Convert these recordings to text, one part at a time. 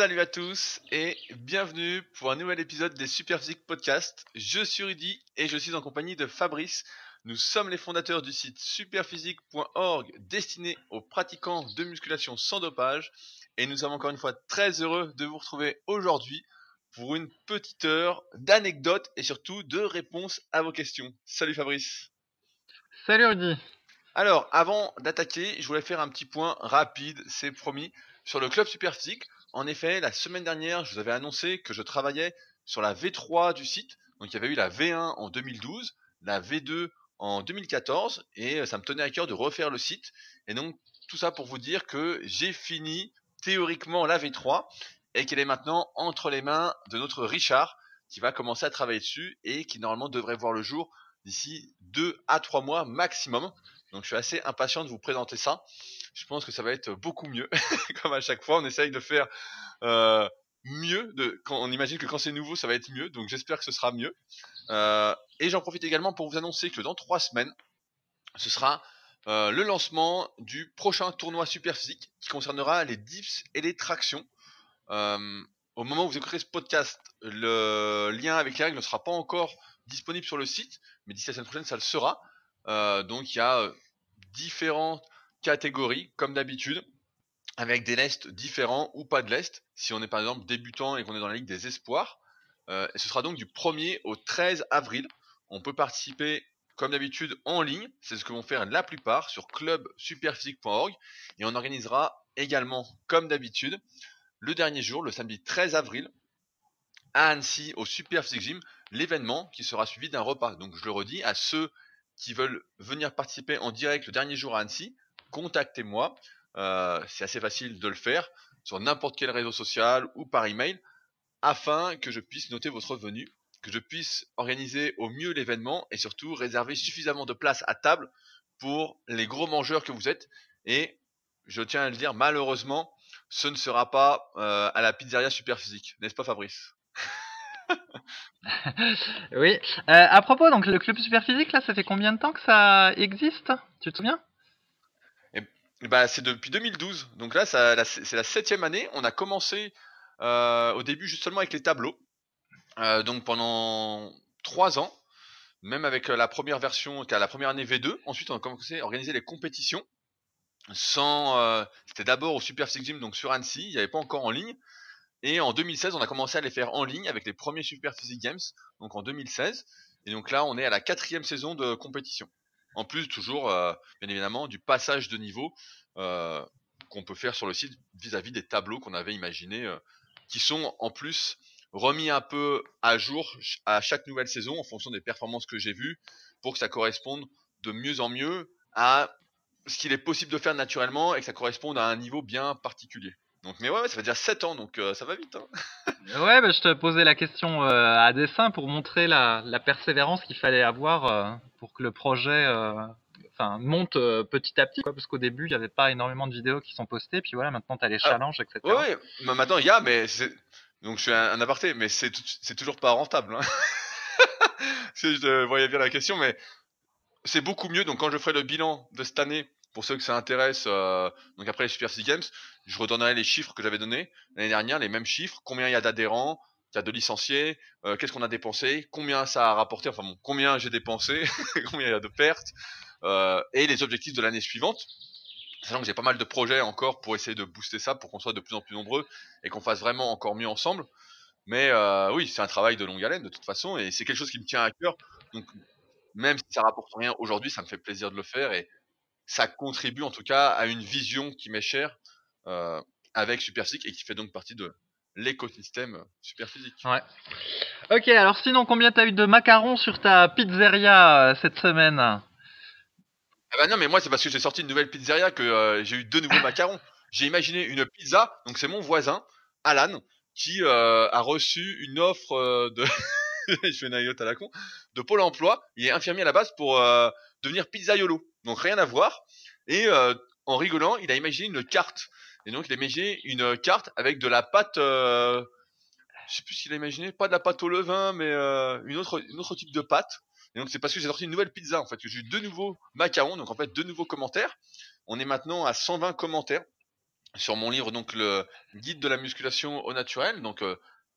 Salut à tous et bienvenue pour un nouvel épisode des Superphysique Podcast. Je suis Rudy et je suis en compagnie de Fabrice. Nous sommes les fondateurs du site superphysique.org destiné aux pratiquants de musculation sans dopage et nous sommes encore une fois très heureux de vous retrouver aujourd'hui pour une petite heure d'anecdotes et surtout de réponses à vos questions. Salut Fabrice. Salut Rudy. Alors, avant d'attaquer, je voulais faire un petit point rapide, c'est promis, sur le club Superphysique. En effet, la semaine dernière, je vous avais annoncé que je travaillais sur la V3 du site. Donc il y avait eu la V1 en 2012, la V2 en 2014, et ça me tenait à cœur de refaire le site. Et donc tout ça pour vous dire que j'ai fini théoriquement la V3 et qu'elle est maintenant entre les mains de notre Richard qui va commencer à travailler dessus et qui normalement devrait voir le jour d'ici 2 à 3 mois maximum. Donc je suis assez impatient de vous présenter ça. Je pense que ça va être beaucoup mieux. Comme à chaque fois, on essaye de faire euh, mieux. On imagine que quand c'est nouveau, ça va être mieux. Donc j'espère que ce sera mieux. Euh, et j'en profite également pour vous annoncer que dans 3 semaines, ce sera euh, le lancement du prochain tournoi super physique qui concernera les dips et les tractions. Au moment où vous écouterez ce podcast, le lien avec les règles ne sera pas encore disponible sur le site, mais d'ici la semaine prochaine, ça le sera. Euh, donc il y a euh, différentes catégories, comme d'habitude, avec des lestes différents ou pas de lest, si on est par exemple débutant et qu'on est dans la Ligue des Espoirs. Euh, et ce sera donc du 1er au 13 avril. On peut participer comme d'habitude en ligne, c'est ce que vont faire la plupart sur clubsuperphysique.org et on organisera également comme d'habitude le dernier jour, le samedi 13 avril, à Annecy au Super Physique Gym, l'événement qui sera suivi d'un repas. Donc je le redis, à ceux qui veulent venir participer en direct le dernier jour à Annecy, contactez-moi. Euh, c'est assez facile de le faire sur n'importe quel réseau social ou par email afin que je puisse noter votre venue, que je puisse organiser au mieux l'événement et surtout réserver suffisamment de place à table pour les gros mangeurs que vous êtes. Et je tiens à le dire, malheureusement, ce ne sera pas euh, à la pizzeria super physique, n'est-ce pas Fabrice? Oui. Euh, à propos, donc le club super physique, là, ça fait combien de temps que ça existe? Tu te souviens? Bah, c'est depuis 2012. Donc là, ça, la- c'est la septième année. On a commencé euh, au début juste seulement avec les tableaux. Euh, donc pendant trois ans, même avec la première version, la première année V2. Ensuite, on a commencé à organiser les compétitions. C'était d'abord au Super Gym, donc sur Annecy. Il n'y avait pas encore en ligne. Et en 2016, on a commencé à les faire en ligne avec les premiers Super Physique Games. Donc en 2016. Et donc là, on est à la quatrième saison de compétition. En plus, toujours, euh, bien évidemment, du passage de niveau euh, qu'on peut faire sur le site vis-à-vis des tableaux qu'on avait imaginés, euh, qui sont en plus remis un peu à jour à chaque nouvelle saison en fonction des performances que j'ai vues, pour que ça corresponde de mieux en mieux à ce qu'il est possible de faire naturellement et que ça corresponde à un niveau bien particulier. Donc, mais ouais, ouais, ça va déjà 7 ans, donc euh, ça va vite. Hein. Ouais, bah, je te posais la question euh, à dessein pour montrer la, la persévérance qu'il fallait avoir euh, pour que le projet euh, enfin, monte euh, petit à petit. Quoi, parce qu'au début, il n'y avait pas énormément de vidéos qui sont postées. Puis voilà, maintenant, tu as les Ah, challenges, etc. Ouais, ouais, mais maintenant il y a, mais c'est. Donc je suis un, un aparté, mais c'est tout- c'est toujours pas rentable. Hein. si je voyais bien la question, mais c'est beaucoup mieux. Donc quand je ferai le bilan de cette année, pour ceux que ça intéresse, euh, donc après les Super Six Games, je redonnerai les chiffres que j'avais donnés l'année dernière, les mêmes chiffres, combien il y a d'adhérents, il y a de licenciés, euh, qu'est-ce qu'on a dépensé, combien ça a rapporté, enfin bon, combien j'ai dépensé, combien il y a de pertes, euh, et les objectifs de l'année suivante. Sachant que j'ai pas mal de projets encore pour essayer de booster ça, pour qu'on soit de plus en plus nombreux et qu'on fasse vraiment encore mieux ensemble. Mais oui, c'est un travail de longue haleine de toute façon, et c'est quelque chose qui me tient à cœur. Donc même si ça rapporte rien aujourd'hui, ça me fait plaisir de le faire et ça contribue en tout cas à une vision qui m'est chère euh, avec Superphysique et qui fait donc partie de l'écosystème Superphysique. Ouais. Ok, alors sinon, combien t'as eu de macarons sur ta pizzeria euh, cette semaine? Ah bah non, mais moi c'est parce que j'ai sorti une nouvelle pizzeria que euh, j'ai eu deux nouveaux macarons. J'ai imaginé une pizza, donc c'est mon voisin, Alan, qui euh, a reçu une offre euh, de... je fais une anecdote à la con, de Pôle emploi. Il est infirmier à la base pour euh, devenir pizzaiolo. Donc rien à voir. Et euh, en rigolant, il a imaginé une carte. Et donc il a imaginé une carte avec de la pâte... Euh, je sais plus qu'il a imaginé, pas de la pâte au levain, mais euh, une autre, type de pâte. Et donc c'est parce que j'ai sorti une nouvelle pizza en fait que j'ai eu deux nouveaux macarons, donc en fait deux nouveaux commentaires. On est maintenant à 120 commentaires sur mon livre, donc le guide de la musculation au naturel. Donc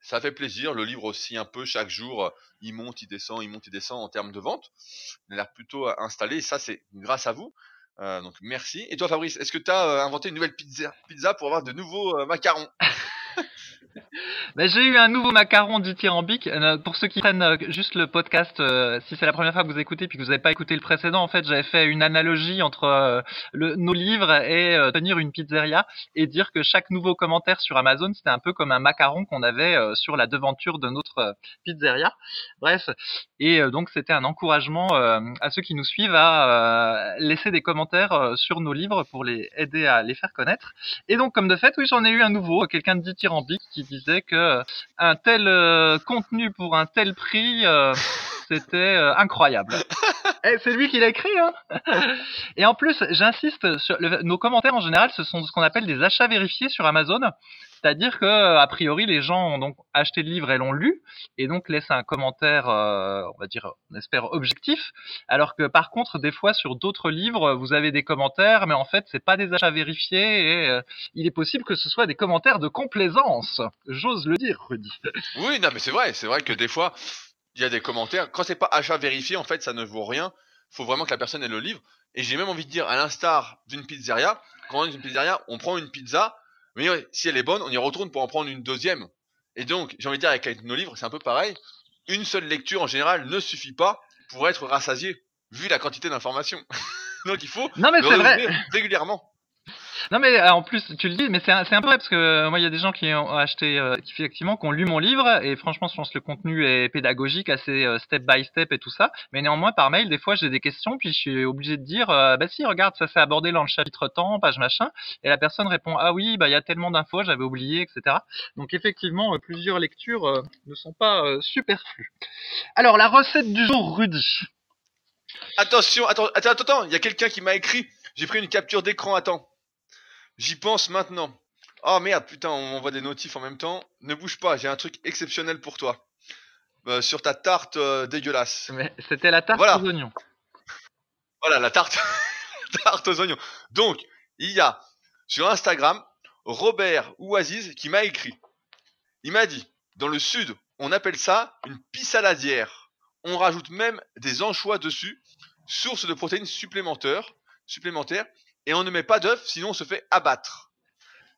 ça fait plaisir. Le livre aussi un peu chaque jour, il monte, il descend, il monte, il descend en termes de vente. Il a l'air plutôt installé. Et ça, c'est grâce à vous. donc merci. Et toi, Fabrice, est-ce que tu as inventé une nouvelle pizza pour avoir de nouveaux macarons? J'ai eu un nouveau macaron dithyrambique. Euh, pour ceux qui prennent euh, juste le podcast, euh, si c'est la première fois que vous écoutez puis que vous n'avez pas écouté le précédent, en fait, j'avais fait une analogie entre le, nos livres et tenir une pizzeria et dire que chaque nouveau commentaire sur Amazon, c'était un peu comme un macaron qu'on avait sur la devanture de notre pizzeria. Bref, et donc c'était un encouragement à ceux qui nous suivent à laisser des commentaires sur nos livres pour les aider à les faire connaître. Et donc, comme de fait, oui, j'en ai eu un nouveau, quelqu'un de dithyrambique qui disait que euh, un tel euh, contenu pour un tel prix, euh, c'était incroyable. Et c'est lui qui l'a écrit. Hein et en plus, j'insiste sur nos commentaires en général, ce sont ce qu'on appelle des achats vérifiés sur Amazon. C'est-à-dire que a priori les gens ont donc acheté le livre et l'ont lu et donc laissent un commentaire, euh, on va dire, on espère objectif. Alors que par contre, des fois sur d'autres livres, vous avez des commentaires, mais en fait c'est pas des achats vérifiés et euh, il est possible que ce soit des commentaires de complaisance. J'ose le dire, Rudy. Oui, non, mais c'est vrai, c'est vrai que des fois il y a des commentaires. Quand c'est pas achat vérifié, en fait, ça ne vaut rien. Faut vraiment que la personne ait le livre. Et j'ai même envie de dire, à l'instar d'une pizzeria, quand on est une pizzeria, on prend une pizza mais si elle est bonne, on y retourne pour en prendre une deuxième. Et donc, j'ai envie de dire, avec nos livres, c'est un peu pareil. Une seule lecture, en général, ne suffit pas pour être rassasié, vu la quantité d'informations. donc, il faut non, mais vrai. régulièrement. Non mais euh, en plus tu le dis, mais c'est un, un, peu vrai parce que euh, moi il y a des gens qui ont acheté, euh, qui effectivement qui ont lu mon livre et franchement je pense que le contenu est pédagogique, assez step by step et tout ça. Mais néanmoins par mail des fois j'ai des questions puis je suis obligé de dire bah si regarde ça s'est abordé dans le chapitre temps, page machin et la personne répond ah oui bah il y a tellement d'infos j'avais oublié etc. Donc effectivement plusieurs lectures ne sont pas superflues. Alors la recette du jour Rudy. Attention attends attends attends il y a quelqu'un qui m'a écrit j'ai pris une capture d'écran attends. J'y pense maintenant. Oh merde, putain, on m'envoie des notifs en même temps. Ne bouge pas, j'ai un truc exceptionnel pour toi. Euh, sur ta tarte euh, dégueulasse. Mais c'était la tarte aux oignons. Voilà, la tarte, tarte aux oignons. Donc, il y a sur Instagram Robert Ouaziz qui m'a écrit. Il m'a dit, dans le sud, on appelle ça une pissaladière. On rajoute même des anchois dessus, source de protéines supplémentaires, supplémentaires et on ne met pas d'œufs, sinon on se fait abattre.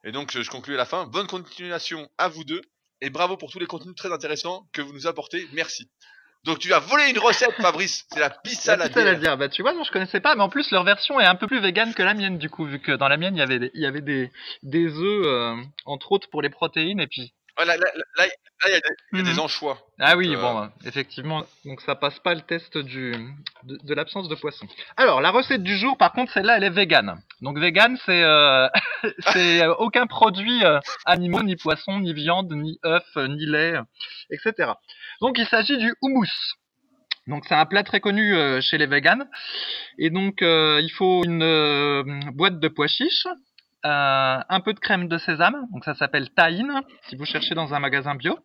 Et donc je conclue à la fin. Bonne continuation à vous deux et bravo pour tous les contenus très intéressants que vous nous apportez. Merci. Donc tu as volé une recette, Fabrice. C'est la pizza la dire. Bah tu vois, non, je connaissais pas, mais en plus leur version est un peu plus végane que la mienne du coup, vu que dans la mienne il y avait des, il y avait des, des œufs euh, entre autres pour les protéines et puis là, là, là, il y a, des, mhm. anchois. Ah oui, bon, euh, effectivement, donc ça passe pas le test du, de, l'absence de poisson. Alors, la recette du jour, par contre, celle-là, elle est végane. Donc, végane, c'est euh, c'est euh, aucun produit animaux, ni poisson, ni viande, ni œuf, ni lait, etc. Donc, il s'agit du houmous. Donc c'est un plat très connu chez les véganes. Et donc il faut une boîte de pois chiches, euh, un peu de crème de sésame, donc ça s'appelle tahine, si vous cherchez dans un magasin bio,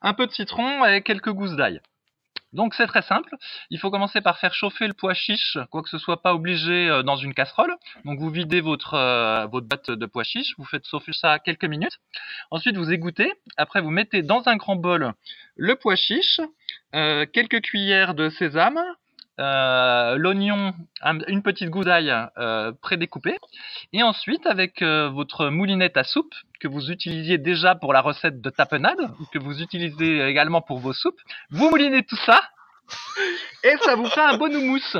un peu de citron et quelques gousses d'ail. Donc c'est très simple, il faut commencer par faire chauffer le pois chiche, quoi que ce soit pas obligé euh, dans une casserole. Donc vous videz votre, euh, votre de pois chiche, vous faites chauffer ça quelques minutes. Ensuite vous égouttez, après vous mettez dans un grand bol le pois chiche, quelques cuillères de sésame, euh, l'oignon, une petite goutte d'ail euh, prédécoupée, et ensuite avec euh, votre moulinette à soupe que vous utilisiez déjà pour la recette de tapenade, que vous utilisez également pour vos soupes, vous moulinez tout ça, et ça vous fait un bon houmous.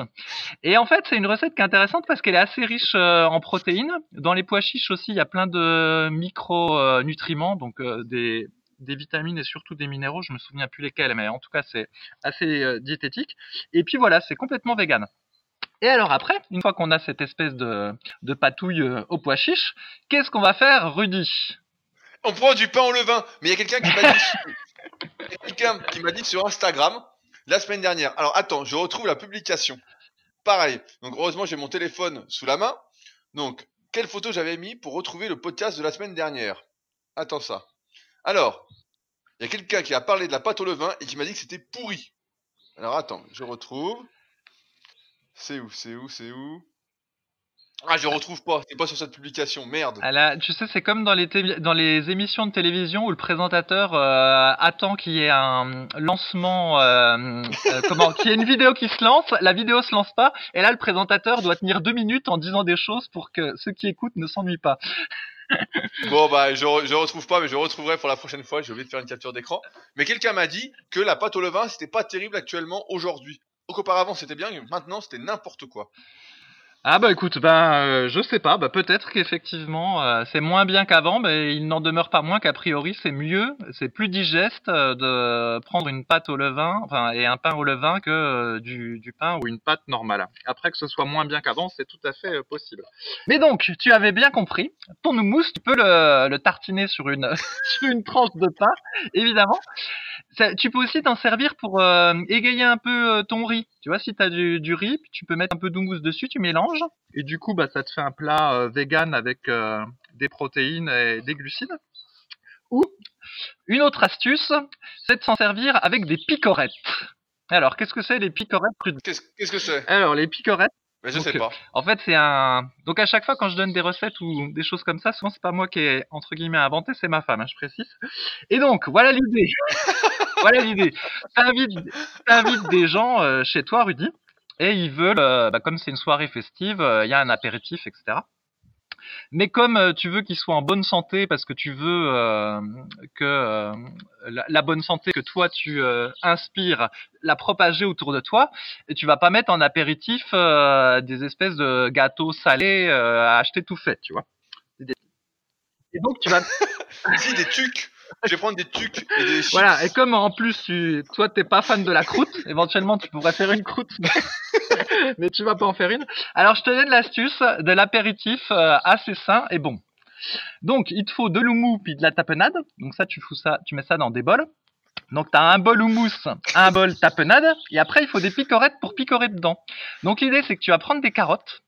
Et en fait, c'est une recette qui est intéressante parce qu'elle est assez riche en protéines. Dans les pois chiches aussi, il y a plein de micronutriments, donc des des vitamines et surtout des minéraux. Je me souviens plus lesquels, mais en tout cas, c'est assez euh, diététique. Et puis voilà, c'est complètement vegan. Et alors après, une fois qu'on a cette espèce de, de patouille euh, au pois chiche, qu'est-ce qu'on va faire, Rudy? On prend du pain au levain. Mais il y a quelqu'un qui m'a dit, quelqu'un qui m'a dit sur Instagram la semaine dernière. Alors attends, je retrouve la publication. Pareil. Donc heureusement, j'ai mon téléphone sous la main. Donc, quelle photo j'avais mis pour retrouver le podcast de la semaine dernière? Attends ça. Alors, il y a quelqu'un qui a parlé de la pâte au levain et qui m'a dit que c'était pourri. Alors attends, je retrouve. C'est où, c'est où, c'est où? Ah, je retrouve pas. C'est pas sur cette publication. Merde. Ah tu sais, c'est comme dans les, tél- dans les émissions de télévision où le présentateur euh, attend qu'il y ait un lancement, euh, euh, comment, qu'il y ait une vidéo qui se lance, la vidéo se lance pas, et là le présentateur doit tenir deux minutes en disant des choses pour que ceux qui écoutent ne s'ennuient pas. Bon, bah, je, je retrouve pas, mais je retrouverai pour la prochaine fois. J'ai oublié de faire une capture d'écran. Mais quelqu'un m'a dit que la pâte au levain, c'était pas terrible actuellement aujourd'hui. Donc auparavant, c'était bien, maintenant, c'était n'importe quoi. Ah bah écoute, ben euh, je sais pas, bah peut-être qu'effectivement euh, c'est moins bien qu'avant, mais il n'en demeure pas moins qu'a priori c'est mieux, c'est plus digeste euh, de prendre une pâte au levain, enfin et un pain au levain que euh, du, du pain ou une pâte normale. Après que ce soit moins bien qu'avant, c'est tout à fait euh, possible. Mais donc, tu avais bien compris, ton houmous, tu peux le, le tartiner sur une sur une tranche de pain, évidemment. Ça- tu peux aussi t'en servir pour égayer un peu ton riz. Tu vois, si tu as du, du riz, puis tu peux mettre un peu d'houmous dessus, tu mélanges, et du coup, bah, ça te fait un plat euh, vegan avec euh, des protéines et des glucides. Ou, une autre astuce, c'est de s'en servir avec des picorettes. Alors, qu'est-ce que c'est les picorettes qu'est-ce que c'est? Alors, les picorettes, Mais je Donc, sais pas. en fait, c'est un. Donc à chaque fois quand je donne des recettes ou des choses comme ça, souvent c'est pas moi qui ai entre guillemets inventé, c'est ma femme, hein, je précise. Et donc voilà l'idée. voilà l'idée. T'invites, t'invites des gens euh, chez toi, Rudy, et ils veulent, euh, bah, comme c'est une soirée festive, euh, il y a un apéritif, etc. Mais comme euh, tu veux qu'ils soient en bonne santé, parce que tu veux euh, que euh, la, la bonne santé que toi tu inspires, la propager autour de toi, et tu vas pas mettre en apéritif des espèces de gâteaux salés à acheter tout fait, tu vois. Et donc tu vas des tucs. Je vais prendre des tucs et des chips. voilà, et comme en plus tu toi t'es pas fan de la croûte, éventuellement tu pourrais faire une croûte, mais, mais tu vas pas en faire une. Alors je te donne l'astuce de l'apéritif euh, assez sain et bon. Donc il te faut de l'houmous puis de la tapenade. Donc ça tu fous ça, tu mets ça dans des bols. Donc tu as un bol houmous, un bol tapenade, et après il faut des picorettes pour picorer dedans. Donc l'idée c'est que tu vas prendre des carottes,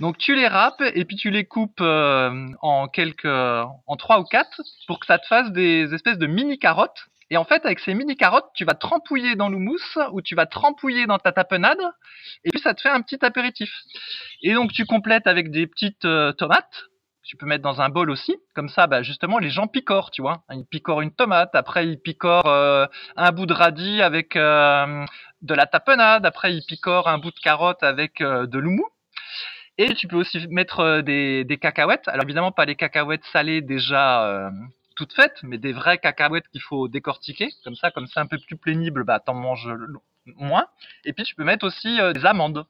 donc tu les râpes et puis tu les coupes euh, en quelques, en trois ou quatre pour que ça te fasse des espèces de mini carottes. Et en fait avec ces mini carottes tu vas trempouiller dans l'houmous ou tu vas trempouiller dans ta tapenade et puis ça te fait un petit apéritif. Et donc tu complètes avec des petites euh, tomates tu peux mettre dans un bol aussi. Comme ça, bah, justement, les gens picorent, tu vois. Ils picorent une tomate, après ils picorent euh, un bout de radis avec euh, de la tapenade, après ils picorent un bout de carotte avec euh, de l'houmous. Et tu peux aussi mettre euh, des, cacahuètes. Alors évidemment, pas les cacahuètes salées déjà euh, toutes faites, mais des vraies cacahuètes qu'il faut décortiquer. Comme ça, comme c'est un peu plus pénible, bah, t'en manges moins. Et puis tu peux mettre aussi euh, des amandes.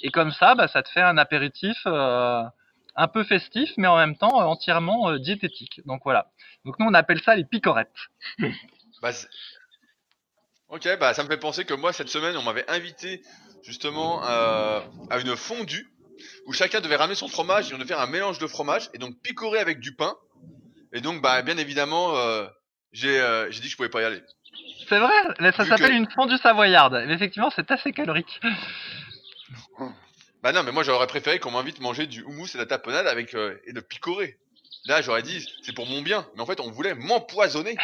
Et comme ça, bah, ça te fait un apéritif un peu festif, mais en même temps entièrement diététique. Donc voilà. Donc nous on appelle ça les picorettes. Bah, ok, bah ça me fait penser que moi cette semaine on m'avait invité justement à une fondue où chacun devait ramener son fromage et on devait faire un mélange de fromage et donc picorer avec du pain. Et donc bah bien évidemment euh, j'ai euh, dit que je pouvais pas y aller. C'est vrai, mais ça s'appelle que- une fondue savoyarde. Mais effectivement, c'est assez calorique. Bah non mais moi j'aurais préféré qu'on m'invite manger du houmous et de la tapenade avec euh, et de picorer. Là j'aurais dit c'est pour mon bien, mais en fait on voulait m'empoisonner.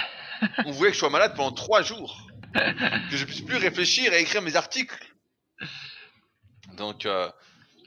On voulait que je sois malade pendant trois jours, que je puisse plus réfléchir et écrire mes articles. Donc euh,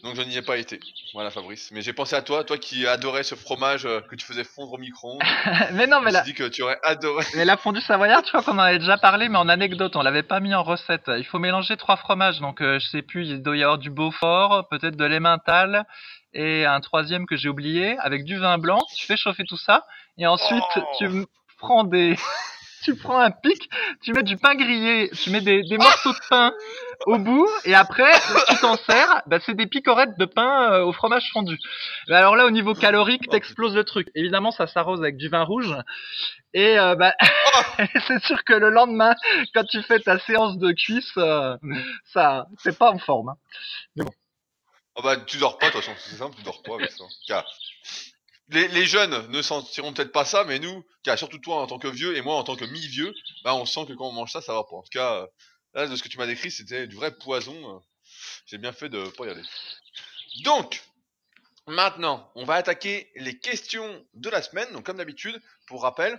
donc je n'y ai pas été. Voilà Fabrice. Mais j'ai pensé à toi, toi qui adorais ce fromage euh, que tu faisais fondre au micro-ondes. mais non, mais me la, dit que tu aurais adoré. mais la fondue savoyarde, je crois qu'on en avait déjà parlé, mais en anecdote, on l'avait pas mis en recette. Il faut mélanger trois fromages. Donc euh, je sais plus, il doit y avoir du Beaufort, peut-être de l'Emmental et un troisième que j'ai oublié avec du vin blanc. Tu fais chauffer tout ça et ensuite Oh. tu prends des tu prends un pic, tu mets du pain grillé, tu mets des, des morceaux de pain au bout, et après, tu t'en sers, bah, c'est des picorettes de pain euh, au fromage fondu. Mais alors là, au niveau calorique, t'exploses le truc. Évidemment, ça s'arrose avec du vin rouge, et euh, bah, c'est sûr que le lendemain, quand tu fais ta séance de cuisse, euh, ça, c'est pas en forme. hein. Oh bah tu dors pas de toute façon, c'est simple, tu dors pas avec ça. Les, jeunes ne sentiront peut-être pas ça, mais nous, car surtout toi en tant que vieux et moi en tant que mi-vieux, bah on sent que quand on mange ça, ça va pas. En tout cas, là de ce que tu m'as décrit, c'était du vrai poison. J'ai bien fait de pas y aller. Donc, maintenant, on va attaquer les questions de la semaine. Donc comme d'habitude, pour rappel,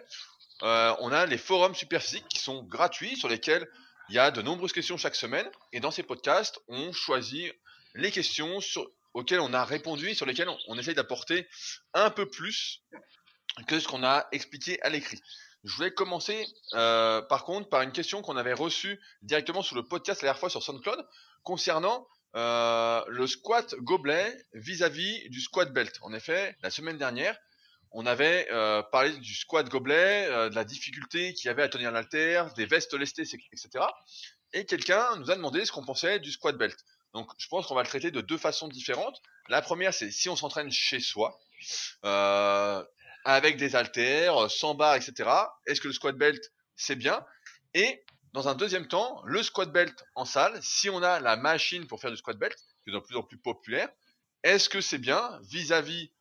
euh, on a les forums Superphysique qui sont gratuits, sur lesquels il y a de nombreuses questions chaque semaine. Et dans ces podcasts, on choisit les questions sur auxquels on a répondu et sur lesquels on, on essaye d'apporter un peu plus que ce qu'on a expliqué à l'écrit. Je voulais commencer euh, par contre par une question qu'on avait reçue directement sur le podcast la dernière fois sur SoundCloud concernant euh, le squat gobelet vis-à-vis du squat belt. En effet, la semaine dernière, on avait euh, parlé du squat gobelet, de la difficulté qu'il y avait à tenir l'alter, des vestes lestées, etc. Et quelqu'un nous a demandé ce qu'on pensait du squat belt. Donc je pense qu'on va le traiter de deux façons différentes. La première, c'est si on s'entraîne chez soi, euh, avec des haltères, sans barres, etc. Est-ce que le squat belt, c'est bien? Et dans un deuxième temps, le squat belt en salle, si on a la machine pour faire du squat belt, qui est de plus en plus populaire, est-ce que c'est bien vis-à-vis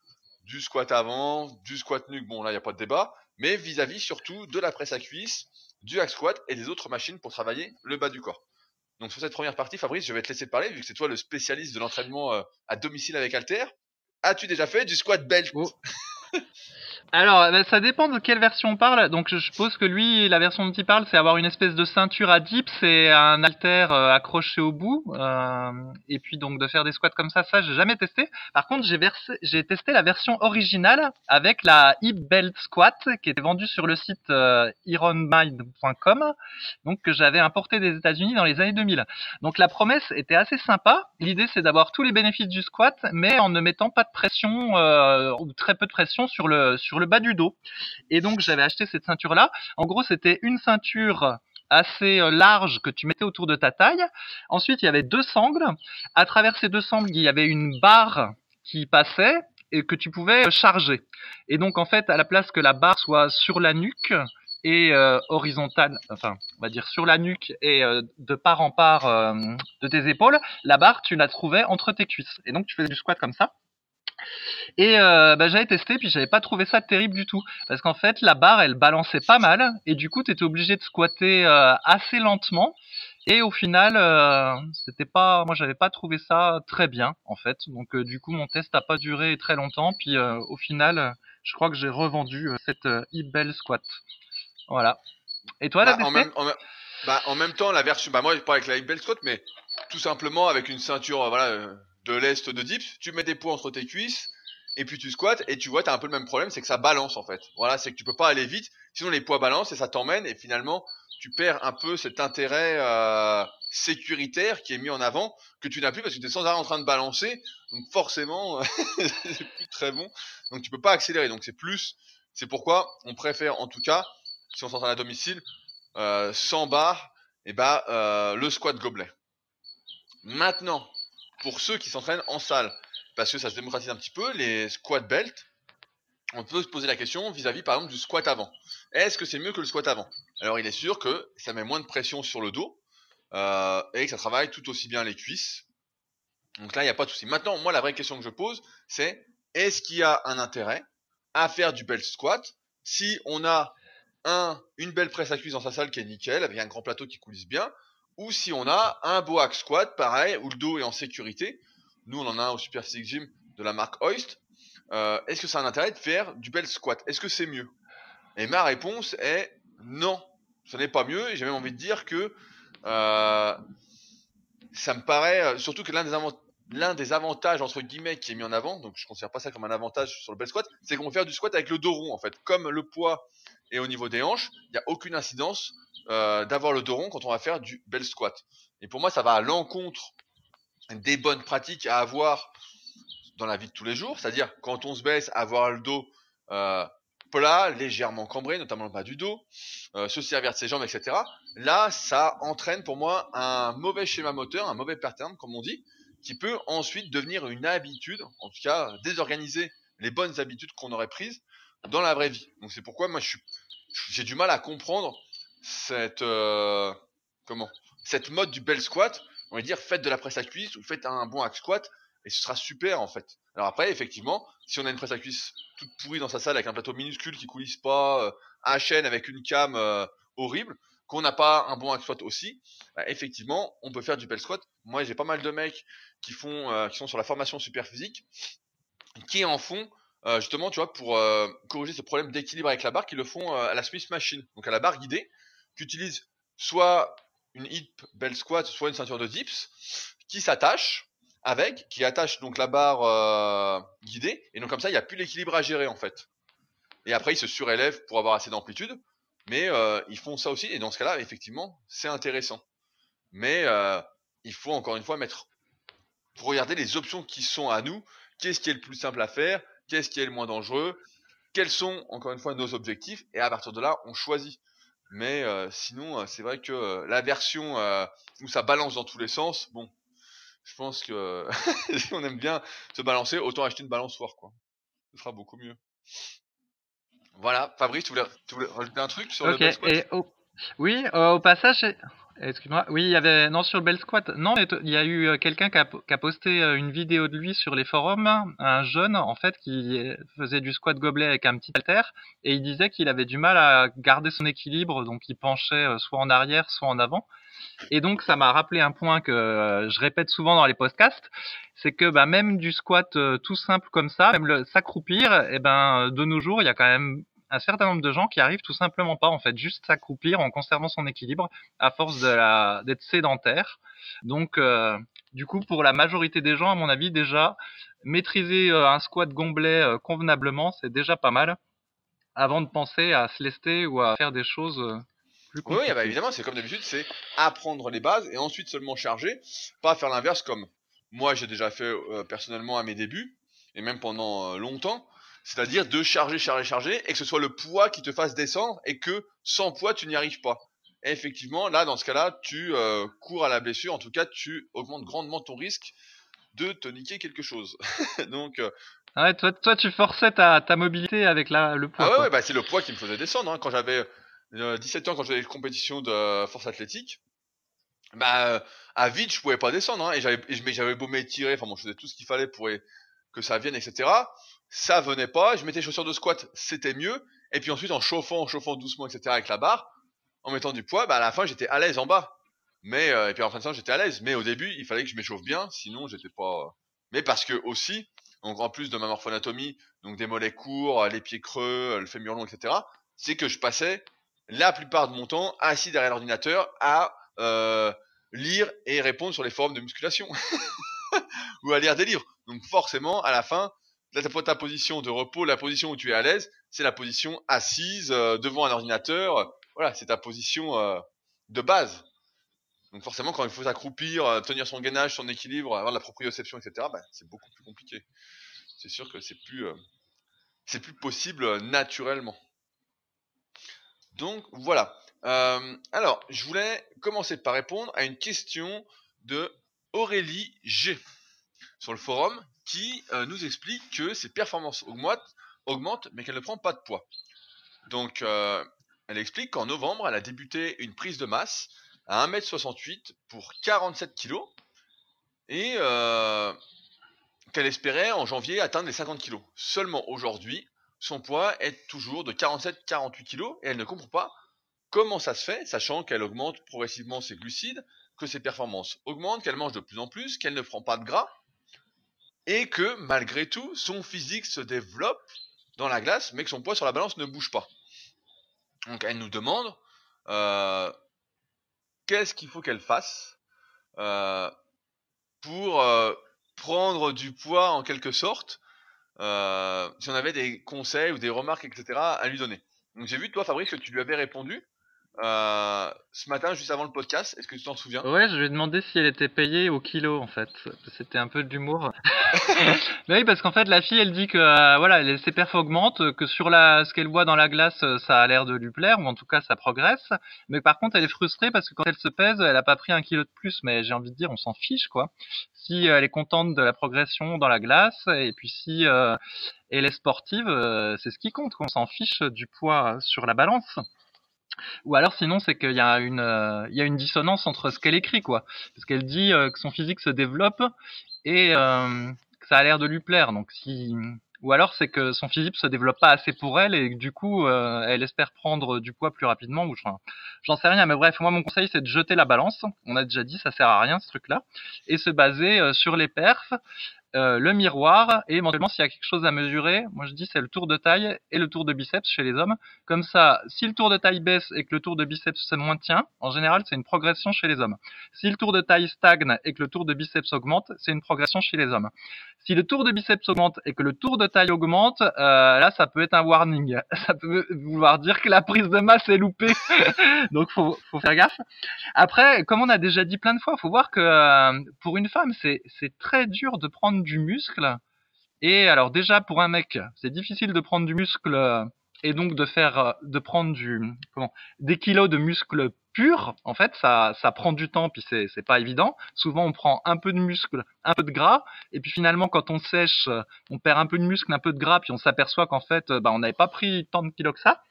du squat avant, du squat nuque, bon là il n'y a pas de débat, mais vis-à-vis surtout de la presse à cuisse, du hack squat et des autres machines pour travailler le bas du corps. Donc sur cette première partie, Fabrice, je vais te laisser parler vu que c'est toi le spécialiste de l'entraînement euh, à domicile avec halter. As-tu déjà fait du squat belt? Oh. Alors, bah, ça dépend de quelle version on parle. Donc, je suppose que lui, la version dont il parle, c'est avoir une espèce de ceinture à dips et un halter euh, accroché au bout. Euh, et puis, donc, de faire des squats comme ça, ça, j'ai jamais testé. Par contre, j'ai versé, j'ai testé la version originale avec la hip belt squat qui était vendue sur le site euh, ironmind.com, donc que j'avais importé des États-Unis dans les années 2000. Donc, la promesse était assez sympa. L'idée, c'est d'avoir tous les bénéfices du squat, mais en ne mettant pas de pression euh, ou très peu de pression sur le sur le bas du dos. Et donc j'avais acheté cette ceinture là. En gros, c'était une ceinture assez euh, large que tu mettais autour de ta taille. Ensuite, il y avait deux sangles. À travers ces deux sangles, il y avait une barre qui passait et que tu pouvais charger. Et donc en fait, à la place que la barre soit sur la nuque et euh, horizontale, enfin, on va dire sur la nuque et euh, de part en part euh, de tes épaules, la barre, tu la trouvais entre tes cuisses. Et donc tu faisais du squat comme ça. Et euh, bah, j'avais testé, puis j'avais pas trouvé ça terrible du tout. Parce qu'en fait, la barre, elle balançait pas mal, et du coup, tu étais obligé de squatter euh, assez lentement. Et au final, euh, c'était pas, moi, j'avais pas trouvé ça très bien, en fait. Donc, du coup, mon test a pas duré très longtemps. Puis, au final, je crois que j'ai revendu cette Ibel squat. Voilà. Et toi, Bah, en, même, en, même- bah, en même temps, la version, bah moi, pas avec la belt squat, mais tout simplement avec une ceinture, voilà, de l'est de dips, tu mets des poids entre tes cuisses, et puis tu squattes, et tu vois, t'as un peu le même problème, c'est que ça balance en fait. Voilà, c'est que tu peux pas aller vite, sinon les poids balancent et ça t'emmène, et finalement, tu perds un peu cet intérêt euh, sécuritaire qui est mis en avant, que tu n'as plus parce que tu es sans arrêt en train de balancer, donc forcément, c'est plus très bon, donc tu peux pas accélérer, donc c'est plus, c'est pourquoi on préfère en tout cas, si on s'entraîne à domicile, euh, sans barre, et bah euh, le squat gobelet. Maintenant, pour ceux qui s'entraînent en salle, parce que ça se démocratise un petit peu, les squat belts, on peut se poser la question vis-à-vis par exemple du squat avant. Est-ce que c'est mieux que le squat avant? Alors il est sûr que ça met moins de pression sur le dos euh, et que ça travaille tout aussi bien les cuisses. Donc là il n'y a pas de souci. Maintenant moi la vraie question que je pose c'est est-ce qu'il y a un intérêt à faire du belt squat si on a un, une belle presse à cuisse dans sa salle qui est nickel avec un grand plateau qui coulisse bien ou si on a un beau hack squat pareil où le dos est en sécurité. Nous on en a un au Super Physique Gym de la marque Hoist euh, est-ce que ça a un intérêt de faire du bel squat? Est-ce que c'est mieux? Et ma réponse est non, ce n'est pas mieux. Et j'ai même envie de dire que euh, ça me paraît, euh, surtout que l'un des, avantages entre guillemets qui est mis en avant, donc je considère pas ça comme un avantage sur le bel squat, c'est qu'on peut faire du squat avec le dos rond en fait. Comme le poids est au niveau des hanches, il n'y a aucune incidence euh, d'avoir le dos rond quand on va faire du bel squat. Et pour moi, ça va à l'encontre des bonnes pratiques à avoir dans la vie de tous les jours, c'est-à-dire quand on se baisse, avoir le dos euh, plat, légèrement cambré, notamment le bas du dos, euh, se servir de ses jambes, etc. Là, ça entraîne pour moi un mauvais schéma moteur, un mauvais pattern, comme on dit, qui peut ensuite devenir une habitude, en tout cas désorganiser les bonnes habitudes qu'on aurait prises dans la vraie vie. Donc c'est pourquoi moi j'ai du mal à comprendre cette euh, comment cette mode du bel squat. On va dire faites de la presse à cuisse ou faites un bon hack squat et ce sera super en fait. Alors après, effectivement, si on a une presse à cuisse toute pourrie dans sa salle avec un plateau minuscule qui coulisse pas, euh, à chaîne avec une cam euh, horrible, qu'on n'a pas un bon hack squat aussi, bah, effectivement, on peut faire du bel squat. Moi, j'ai pas mal de mecs qui font, euh, qui sont sur la formation super physique, qui en font justement, tu vois, pour corriger ce problème d'équilibre avec la barre, qui le font à la Smith Machine, donc à la barre guidée, qui utilise soit une hip bell squat, soit une ceinture de dips, qui s'attache avec, qui attache donc la barre euh, guidée, et donc comme ça, il n'y a plus l'équilibre à gérer en fait. Et après, ils se surélèvent pour avoir assez d'amplitude, mais euh, ils font ça aussi, et dans ce cas-là, effectivement, c'est intéressant. Mais euh, il faut encore une fois mettre, regarder les options qui sont à nous, qu'est-ce qui est le plus simple à faire, qu'est-ce qui est le moins dangereux, quels sont encore une fois nos objectifs, et à partir de là, on choisit. Mais sinon, c'est vrai que la version où ça balance dans tous les sens, bon, je pense que si on aime bien se balancer, autant acheter une balançoire, quoi. Ce sera beaucoup mieux. Voilà, Fabrice, tu voulais, rajouter un truc sur le squat et Oui, euh, au passage, excuse-moi, oui, il y avait, non, sur le bel squat, non, il y a eu euh, quelqu'un qui a, posté euh, une vidéo de lui sur les forums, un jeune, en fait, qui faisait du squat gobelet avec un petit halter, et il disait qu'il avait du mal à garder son équilibre, donc il penchait soit en arrière, soit en avant. Et donc, ça m'a rappelé un point que euh, je répète souvent dans les podcasts, c'est que bah, même du squat euh, tout simple comme ça, même s'accroupir, eh ben de nos jours, il y a quand même un certain nombre de gens qui arrivent tout simplement pas en fait juste s'accroupir en conservant son équilibre à force d'être sédentaire. Donc euh, du coup pour la majorité des gens à mon avis déjà maîtriser un squat gomblet convenablement, c'est déjà pas mal avant de penser à se lester ou à faire des choses oui, bah, évidemment, c'est comme d'habitude, c'est apprendre les bases et ensuite seulement charger, pas faire l'inverse comme moi j'ai déjà fait euh, personnellement à mes débuts et même pendant euh, longtemps, c'est-à-dire de charger, charger, charger et que ce soit le poids qui te fasse descendre et que sans poids tu n'y arrives pas. Et effectivement, là, dans ce cas-là, tu euh, cours à la blessure, en tout cas, tu augmentes grandement ton risque de te niquer quelque chose. Donc, ah ouais, toi, toi, tu forçais ta, ta mobilité avec la, le poids. Ah ouais, bah, c'est le poids qui me faisait descendre. Hein. Quand j'avais 17 ans quand j'avais des compétitions de force athlétique, bah à vide je pouvais pas descendre hein, et j'avais j'avais beau m'étirer, enfin bon je faisais tout ce qu'il fallait pour que ça vienne etc. Ça venait pas, je mettais chaussures de squat, c'était mieux. Et puis ensuite en chauffant, en chauffant doucement etc. avec la barre, en mettant du poids, bah à la fin j'étais à l'aise en bas. Mais euh, et puis en fin de temps j'étais à l'aise. Mais au début il fallait que je m'échauffe bien, sinon j'étais pas. Mais parce que aussi, donc en plus de ma morphonatomie, donc des mollets courts, les pieds creux, le fémur long etc. C'est que je passais la plupart de mon temps assis derrière l'ordinateur à euh, lire et répondre sur les forums de musculation ou à lire des livres. Donc forcément, à la fin, ta, ta position de repos, la position où tu es à l'aise, c'est la position assise euh, devant un ordinateur. Voilà, c'est ta position euh, de base. Donc forcément, quand il faut s'accroupir, tenir son gainage, son équilibre, avoir de la proprioception, etc., bah, c'est beaucoup plus compliqué. C'est sûr que c'est plus, c'est plus possible naturellement. Donc voilà. Euh, alors, je voulais commencer par répondre à une question de Aurélie G sur le forum qui euh, nous explique que ses performances augmentent, mais qu'elle ne prend pas de poids. Donc, euh, elle explique qu'en novembre, elle a débuté une prise de masse à 1m68 pour 47 kg et qu'elle espérait en janvier atteindre les 50 kg. Seulement aujourd'hui, son poids est toujours de 47-48 kg et elle ne comprend pas comment ça se fait, sachant qu'elle augmente progressivement ses glucides, que ses performances augmentent, qu'elle mange de plus en plus, qu'elle ne prend pas de gras et que malgré tout, son physique se développe dans la glace, mais que son poids sur la balance ne bouge pas. Donc elle nous demande euh, qu'est-ce qu'il faut qu'elle fasse euh, pour euh, prendre du poids en quelque sorte si on avait des conseils ou des remarques, etc. à lui donner. Donc j'ai vu toi Fabrice que tu lui avais répondu euh, ce matin juste avant le podcast. Est-ce que tu t'en souviens? Ouais, je lui ai demandé si elle était payée au kilo en fait. C'était un peu de l'humour. oui, parce qu'en fait la fille elle dit que euh, voilà, ses perfs augmentent, que sur la ce qu'elle voit dans la glace ça a l'air de lui plaire ou en tout cas ça progresse. Mais par contre elle est frustrée parce que quand elle se pèse, elle a pas pris un kilo de plus. Mais j'ai envie de dire on s'en fiche quoi si euh, elle est contente de la progression dans la glace et puis si euh, elle est sportive, euh, c'est ce qui compte. On s'en fiche du poids sur la balance. Ou alors sinon c'est qu'il y a une il y a une dissonance entre ce qu'elle écrit quoi, parce qu'elle dit que son physique se développe et que ça a l'air de lui plaire. Donc si ou alors c'est que son physique se développe pas assez pour elle et que du coup euh, elle espère prendre du poids plus rapidement ou j'en sais rien. Mais bref moi mon conseil c'est de jeter la balance. On a déjà dit ça sert à rien ce truc là et se baser euh, sur les perfs euh, le miroir et éventuellement s'il y a quelque chose à mesurer, moi je dis c'est le tour de taille et le tour de biceps chez les hommes. Comme ça, si le tour de taille baisse et que le tour de biceps se maintient, en général c'est une progression chez les hommes. Si le tour de taille stagne et que le tour de biceps augmente, c'est une progression chez les hommes. Si le tour de biceps augmente et que le tour de taille augmente, euh, là ça peut être un warning. Ça peut vouloir dire que la prise de masse est loupée. Donc faut, faut faire gaffe. Après, comme on a déjà dit plein de fois, faut voir que euh, pour une femme c'est c'est très dur de prendre du muscle. Et alors déjà pour un mec, c'est difficile de prendre du muscle euh, et donc de faire euh, de prendre du comment des kilos de muscle pur. En fait, ça ça prend du temps puis c'est c'est pas évident. Souvent on prend un peu de muscle, un peu de gras et puis finalement quand on sèche, euh, on perd un peu de muscle, un peu de gras puis on s'aperçoit qu'en fait bah on n'avait pas pris tant de kilos que ça.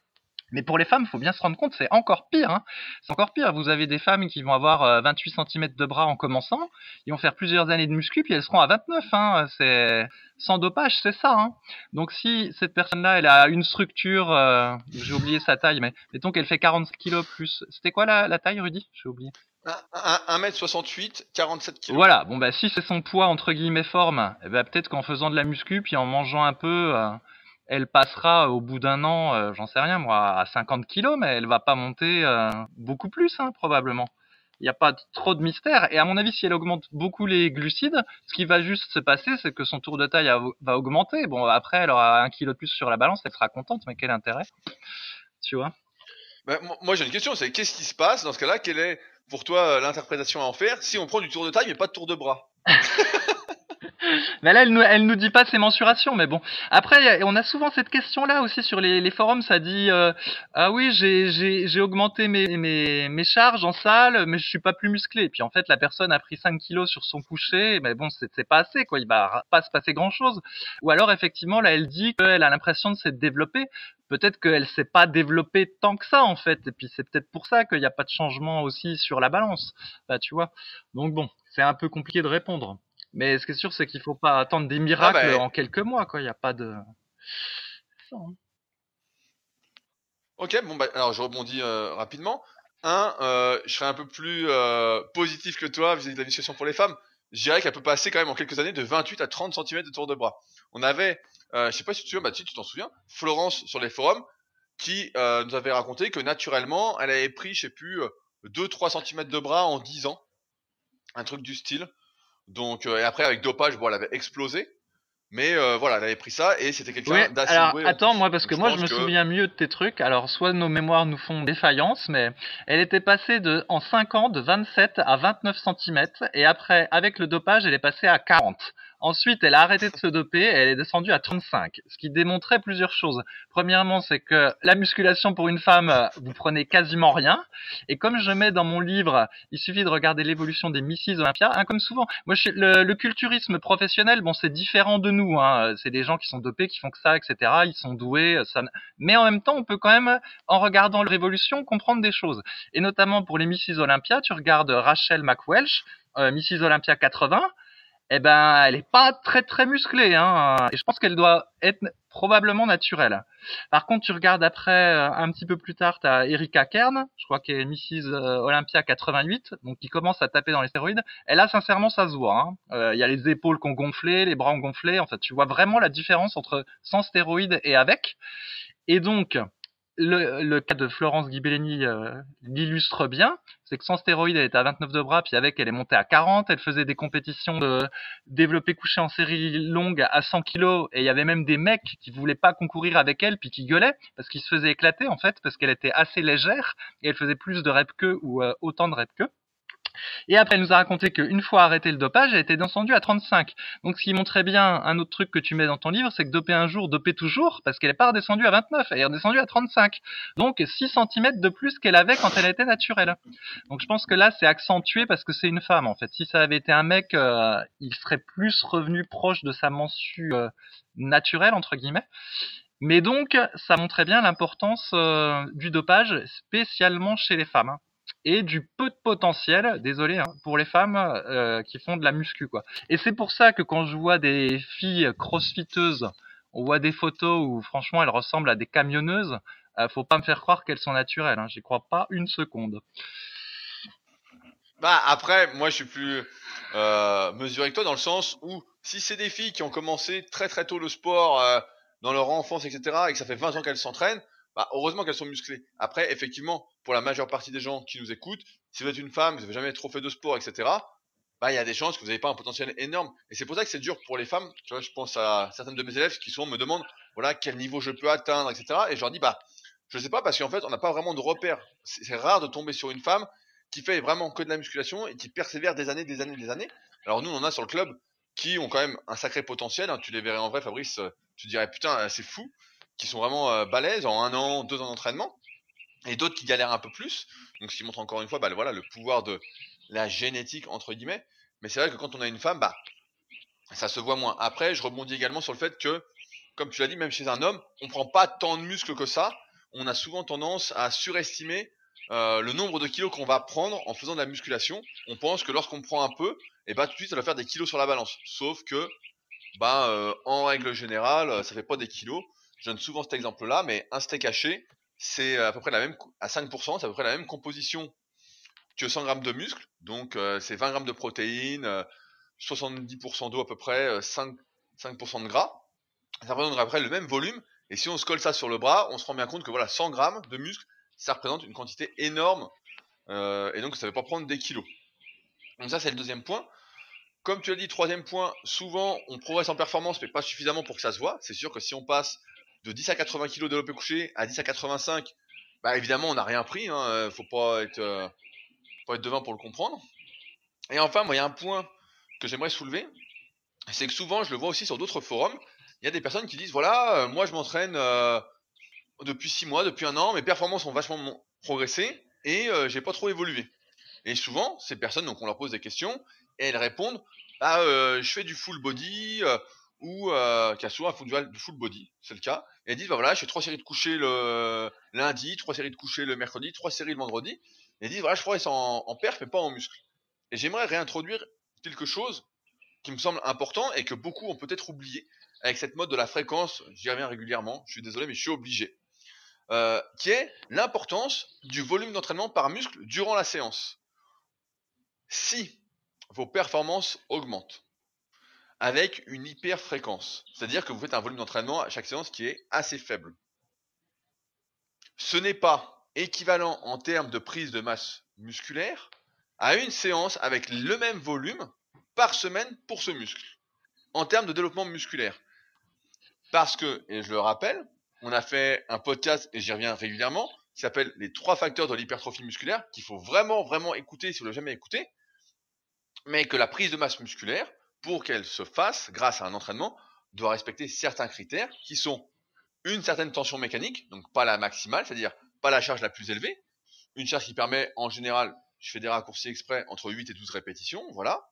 Mais pour les femmes, il faut bien se rendre compte, c'est encore pire. Hein. C'est encore pire. Vous avez des femmes qui vont avoir 28 euh, cm de bras en commençant, ils vont faire plusieurs années de muscu, puis elles seront à 29. Hein. C'est sans dopage, c'est ça. Hein. Donc si cette personne-là, elle a une structure, euh, j'ai oublié sa taille, mais mettons qu'elle fait 40 kg plus. C'était quoi la, la taille, Rudy? J'ai oublié. 1m68, 47 kg. Voilà, bon bah si c'est son poids entre guillemets forme, eh ben, peut-être qu'en faisant de la muscu, puis en mangeant un peu, euh, elle passera au bout d'un an, euh, j'en sais rien moi, à 50 kilos, mais elle va pas monter euh, beaucoup plus, hein, probablement. Il n'y a pas trop de mystère. Et à mon avis, si elle augmente beaucoup les glucides, ce qui va juste se passer, c'est que son tour de taille va augmenter. Bon, après, elle aura un kilo de plus sur la balance, elle sera contente, mais quel intérêt Tu vois? Bah, Moi, j'ai une question, c'est qu'est-ce qui se passe dans ce cas-là? Quelle est, pour toi, l'interprétation à en faire si on prend du tour de taille, mais pas de tour de bras? mais là, elle nous, elle nous dit pas ses mensurations, mais bon. Après, on a souvent cette question-là aussi sur les, les forums. Ça dit euh, ah oui, j'ai, augmenté mes, mes, mes charges en salle, mais je suis pas plus musclé. Et puis en fait, la personne a pris 5 kilos sur son coucher, mais bon, c'est pas assez, quoi. Il va pas se passer grand-chose. Ou alors, effectivement, là, elle dit qu'elle a l'impression de s'être développée. Peut-être qu'elle s'est pas développée tant que ça, en fait. Et puis c'est peut-être pour ça qu'il n'y a pas de changement aussi sur la balance. Bah, tu vois. Donc bon, c'est un peu compliqué de répondre. Mais ce qui est sûr, c'est qu'il faut pas attendre des miracles ah bah, en quelques mois, quoi. Il n'y a pas de. Hein. Ok, bon bah alors je rebondis euh, rapidement. Un, euh, je serais un peu plus euh, positif que toi vis-à-vis de la musculation pour les femmes. Je dirais qu'elle peut passer quand même en quelques années de 28 à 30 cm de tour de bras. On avait, je sais pas si tu te souviens, bah, tu t'en souviens, Florence sur les forums qui nous avait raconté que naturellement, elle avait pris, je sais plus, 2-3 cm de bras en 10 ans. Un truc du style. Donc, euh, et après, avec dopage, bon, elle avait explosé. Mais euh, voilà, elle avait pris ça et c'était quelqu'un d'assez Alors attends, moi parce que moi je me souviens mieux de tes trucs. Alors soit nos mémoires nous font défaillance, mais elle était passée de en 5 ans de 27 à 29 cm et après avec le dopage, elle est passée à 40. Ensuite, elle a arrêté de se doper et elle est descendue à 35, ce qui démontrait plusieurs choses. Premièrement, c'est que la musculation pour une femme, vous prenez quasiment rien. Et comme je mets dans mon livre, il suffit de regarder l'évolution des Missis Olympia. Hein, comme souvent, moi, le, culturisme professionnel, bon, c'est différent de nous. Hein. C'est des gens qui sont dopés, qui font que ça, etc. Ils sont doués. Ça... Mais en même temps, on peut quand même, en regardant l'évolution, comprendre des choses. Et notamment pour les Missis Olympia, tu regardes Rachel McWelsh, euh, Mrs Olympia 80 eh ben, elle est pas très très musclée, hein. Et je pense qu'elle doit être probablement naturelle. Par contre, tu regardes après, euh, un petit peu plus tard, tu as Erika Kern, je crois qu'elle est Mrs euh, Olympia 88, donc qui commence à taper dans les stéroïdes. Et là, sincèrement, ça se voit. Hein. Euh, il y a les épaules qui ont gonflé, les bras ont gonflé. En fait, tu vois vraiment la différence entre sans stéroïdes et avec. Et donc, le, le, cas de Florence Ghibellini euh, l'illustre bien, c'est que sans stéroïdes, elle était à 29 de bras, puis avec, elle est montée à 40, elle faisait des compétitions de développer couché en série longue à 100 kilos, et il y avait même des mecs qui voulaient pas concourir avec elle, puis qui gueulaient, parce qu'ils se faisaient éclater, en fait, parce qu'elle était assez légère, et elle faisait plus de reps qu'eux, ou euh, autant de reps qu'eux. Et après, elle nous a raconté qu'une fois arrêté le dopage, elle était descendue à 35. Donc, ce qui montrait bien un autre truc que tu mets dans ton livre, c'est que doper un jour, doper toujours, parce qu'elle est pas redescendue à 29, elle est redescendue à 35. Donc, 6 cm de plus qu'elle avait quand elle était naturelle. Donc, je pense que là, c'est accentué parce que c'est une femme, en fait. Si ça avait été un mec, euh, il serait plus revenu proche de sa mensu euh, naturelle, entre guillemets. Mais donc, ça montrait bien l'importance euh, du dopage, spécialement chez les femmes. Et du peu de potentiel, désolé, hein, pour les femmes euh, qui font de la muscu quoi. Et c'est pour ça que quand je vois des filles crossfiteuses, on voit des photos où franchement elles ressemblent à des camionneuses, euh, faut pas me faire croire qu'elles sont naturelles, hein, j'y crois pas une seconde. Bah après, moi je suis plus, euh, mesurer que toi dans le sens où si c'est des filles qui ont commencé très très tôt le sport euh, dans leur enfance, etc., et que ça fait 20 ans qu'elles s'entraînent, bah, heureusement qu'elles sont musclées. Après, effectivement, pour la majeure partie des gens qui nous écoutent, si vous êtes une femme, vous n'avez jamais trop fait de sport, etc., bah, il y a des chances que vous n'avez pas un potentiel énorme. Et c'est pour ça que c'est dur pour les femmes. Je pense à certaines de mes élèves qui souvent me demandent, voilà, quel niveau je peux atteindre, etc. Et je leur dis, bah, je sais pas parce qu'en fait, on n'a pas vraiment de repères. C'est rare de tomber sur une femme qui fait vraiment que de la musculation et qui persévère des années, des années, des années. Alors nous, on en a sur le club qui ont quand même un sacré potentiel. Hein. Tu les verrais en vrai, Fabrice, euh, tu dirais putain, euh, c'est fou, qui sont vraiment euh, balèzes en un an, deux ans d'entraînement, et d'autres qui galèrent un peu plus. Donc ce qui montre encore une fois, bah, voilà, le pouvoir de la génétique entre guillemets. Mais c'est vrai que quand on a une femme, bah ça se voit moins. Après, je rebondis également sur le fait que, comme tu l'as dit, même chez un homme, on prend pas tant de muscles que ça. On a souvent tendance à surestimer euh, le nombre de kilos qu'on va prendre en faisant de la musculation. On pense que lorsqu'on prend un peu, et bah tout de suite ça va faire des kilos sur la balance. Sauf que, bah en règle générale, ça fait pas des kilos. Je donne souvent cet exemple-là, mais un steak haché, c'est à peu près la même à 5%, c'est à peu près la même composition que 100 grammes de muscle. Donc euh, c'est 20 grammes de protéines, 70% d'eau à peu près, 5, 5% de gras. Ça représente après le même volume. Et si on se colle ça sur le bras, on se rend bien compte que voilà 100 grammes de muscle, ça représente une quantité énorme. Euh, et donc ça ne veut pas prendre des kilos. Donc ça c'est le deuxième point. Comme tu as dit, troisième point, souvent on progresse en performance mais pas suffisamment pour que ça se voit. C'est sûr que si on passe de 10 à 80 kg développé couché à 10 à 85, bah évidemment on n'a rien pris. Hein, faut pas être, euh, être devin pour le comprendre. Et enfin, moi il y a un point que j'aimerais soulever, c'est que souvent je le vois aussi sur d'autres forums, il y a des personnes qui disent voilà, euh, moi je m'entraîne euh, depuis 6 mois, depuis un an, mes performances ont vachement progressé et euh, j'ai pas trop évolué. Et souvent, ces personnes, donc on leur pose des questions et elles répondent ah, je fais du full body ou qui a souvent un du full body, c'est le cas. Et elles disent bah voilà, je fais trois séries de coucher le lundi, trois séries de coucher le mercredi, trois séries le vendredi. Et elles disent voilà, je progresse en, en mais pas en muscle. Et j'aimerais réintroduire quelque chose qui me semble important et que beaucoup ont peut-être oublié avec cette mode de la fréquence, j'y reviens régulièrement, je suis désolé mais je suis obligé, euh, qui est l'importance du volume d'entraînement par muscle durant la séance. Si vos performances augmentent avec une hyper fréquence, c'est-à-dire que vous faites un volume d'entraînement à chaque séance qui est assez faible, ce n'est pas équivalent en termes de prise de masse musculaire à une séance avec le même volume par semaine pour ce muscle en termes de développement musculaire. Parce que, et je le rappelle, on a fait un podcast, et j'y reviens régulièrement, qui s'appelle Les trois facteurs de l'hypertrophie musculaire, qu'il faut vraiment, vraiment écouter si vous ne l'avez jamais écouté, mais que la prise de masse musculaire, pour qu'elle se fasse grâce à un entraînement, doit respecter certains critères qui sont une certaine tension mécanique, donc pas la maximale, c'est-à-dire pas la charge la plus élevée, une charge qui permet en général, je fais des raccourcis exprès, entre 8 et 12 répétitions, voilà.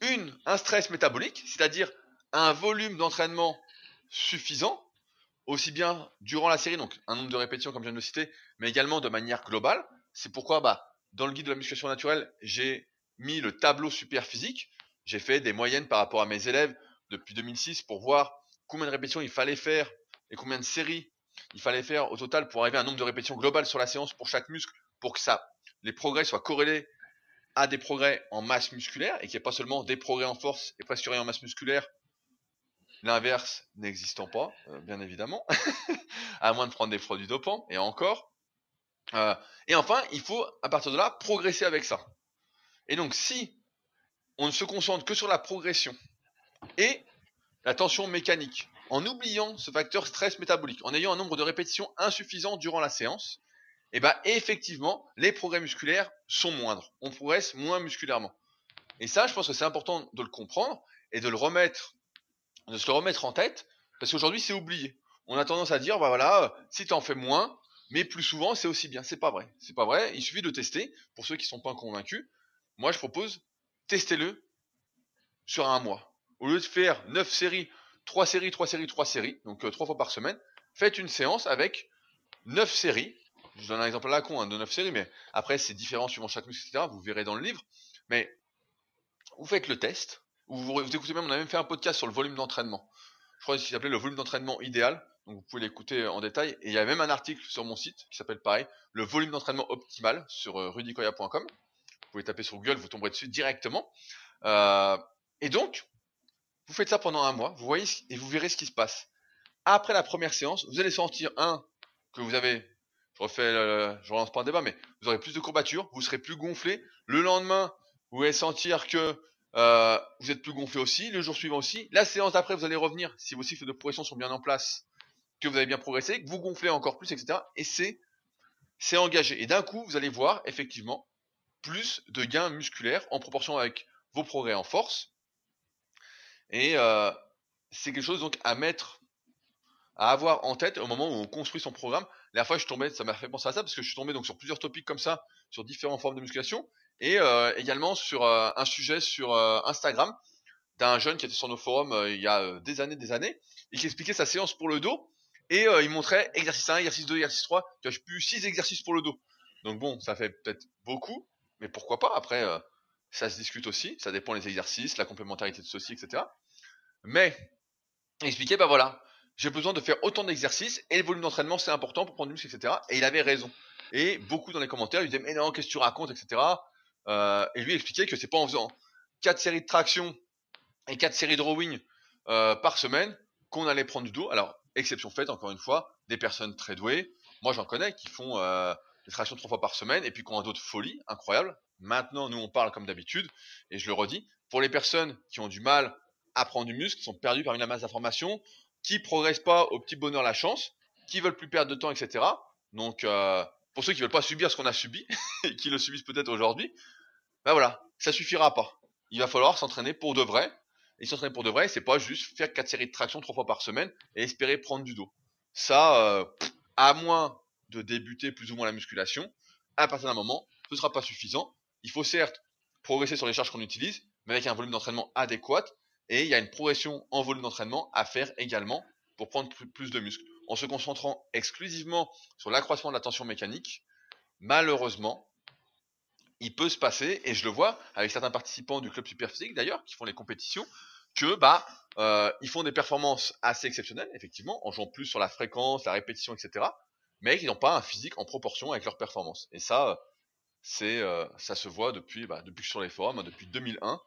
Une, un stress métabolique, c'est-à-dire un volume d'entraînement suffisant, aussi bien durant la série, donc un nombre de répétitions comme je viens de le citer, mais également de manière globale. C'est pourquoi bah, dans le guide de la musculation naturelle, j'ai mis le tableau super physique. J'ai fait des moyennes par rapport à mes élèves depuis 2006 pour voir combien de répétitions il fallait faire et combien de séries il fallait faire au total pour arriver à un nombre de répétitions globales sur la séance pour chaque muscle pour que ça, les progrès soient corrélés à des progrès en masse musculaire et qu'il n'y ait pas seulement des progrès en force et presque rien en masse musculaire L'inverse n'existant pas, euh, bien évidemment, à moins de prendre des produits dopants, et encore. Euh, et enfin, il faut, à partir de là, progresser avec ça. Et donc, si on ne se concentre que sur la progression et la tension mécanique, en oubliant ce facteur stress métabolique, en ayant un nombre de répétitions insuffisant durant la séance, et eh ben effectivement, les progrès musculaires sont moindres. On progresse moins musculairement. Et ça, je pense que c'est important de le comprendre et de le remettre de se le remettre en tête, parce qu'aujourd'hui c'est oublié. On a tendance à dire, bah voilà, si tu en fais moins, mais plus souvent c'est aussi bien. C'est pas vrai. C'est pas vrai. Il suffit de tester. Pour ceux qui sont pas convaincus, moi je propose, testez-le sur un mois. Au lieu de faire 9 séries, 3 séries, 3 séries, 3 séries, donc euh, 3 fois par semaine, faites une séance avec 9 séries. Je donne un exemple à la con hein, de 9 séries, mais après c'est différent suivant chaque muscle, etc. Vous verrez dans le livre. Mais vous faites le test, vous, vous écoutez même, on a même fait un podcast sur le volume d'entraînement. Je crois qu'il s'appelait le volume d'entraînement idéal. Donc vous pouvez l'écouter en détail. Et il y a même un article sur mon site qui s'appelle pareil, le volume d'entraînement optimal sur euh, rudicoya.com. Pouvez taper sur Google, vous tomberez dessus directement. Euh, et donc, vous faites ça pendant un mois, vous voyez et vous verrez ce qui se passe. Après la première séance, vous allez sentir un que vous avez, je refais, je relance pas un débat, mais vous aurez plus de courbatures, vous serez plus gonflé. Le lendemain, vous allez sentir que euh, vous êtes plus gonflé aussi. Le jour suivant aussi. La séance d'après, vous allez revenir si vos cycles de progression sont bien en place, que vous avez bien progressé, que vous gonflez encore plus, etc. Et c'est c'est engagé. Et d'un coup, vous allez voir effectivement plus de gains musculaires en proportion avec vos progrès en force. Et euh, c'est quelque chose donc à mettre, à avoir en tête au moment où on construit son programme. La fois, je tombais, ça m'a fait penser à ça parce que je suis tombé donc sur plusieurs topics comme ça, sur différentes formes de musculation, et euh, également sur euh, un sujet sur Instagram d'un jeune qui était sur nos forums il y a des années, des années, et qui expliquait sa séance pour le dos. Et il montrait exercice 1, exercice 2, exercice 3. Tu vois, plus 6 exercices pour le dos. Donc bon, ça fait peut-être beaucoup, mais pourquoi pas Après, ça se discute aussi, ça dépend des exercices, la complémentarité de ceci, etc. Mais, expliquer, bah voilà, j'ai besoin de faire autant d'exercices et le volume d'entraînement c'est important pour prendre du muscle, etc. Et il avait raison. Et beaucoup dans les commentaires, ils disaient, mais non, qu'est-ce que tu racontes, etc. Euh, et lui expliquait que c'est pas en faisant 4 séries de traction et 4 séries de rowing euh, par semaine qu'on allait prendre du dos. Alors, exception faite, encore une fois, des personnes très douées. Moi, j'en connais qui font euh, tractions trois fois par semaine et puis qui ont un dos de folie, incroyable. Maintenant, nous, on parle comme d'habitude, et je le redis, pour les personnes qui ont du mal à prendre du muscle, qui sont perdues parmi la masse d'informations, qui progressent pas au petit bonheur la chance, qui veulent plus perdre de temps, etc. Donc, euh, pour ceux qui veulent pas subir ce qu'on a subi, et qui le subissent peut-être aujourd'hui, ben voilà, ça suffira pas. Il va falloir s'entraîner pour de vrai. Et s'entraîner pour de vrai, c'est pas juste faire quatre séries de traction trois fois par semaine et espérer prendre du dos. Ça, euh, à moins de débuter plus ou moins la musculation, à partir d'un moment, ce sera pas suffisant. Il faut certes progresser sur les charges qu'on utilise, mais avec un volume d'entraînement adéquat. Et il y a une progression en volume d'entraînement à faire également pour prendre plus de muscles. En se concentrant exclusivement sur l'accroissement de la tension mécanique, malheureusement, il peut se passer, et je le vois avec certains participants du club superphysique d'ailleurs, qui font les compétitions, que bah euh, ils font des performances assez exceptionnelles, effectivement, en jouant plus sur la fréquence, la répétition, etc. Mais qui n'ont pas un physique en proportion avec leur performance. Et ça, c'est euh, ça se voit depuis bah, depuis sur les forums, hein, depuis 2001,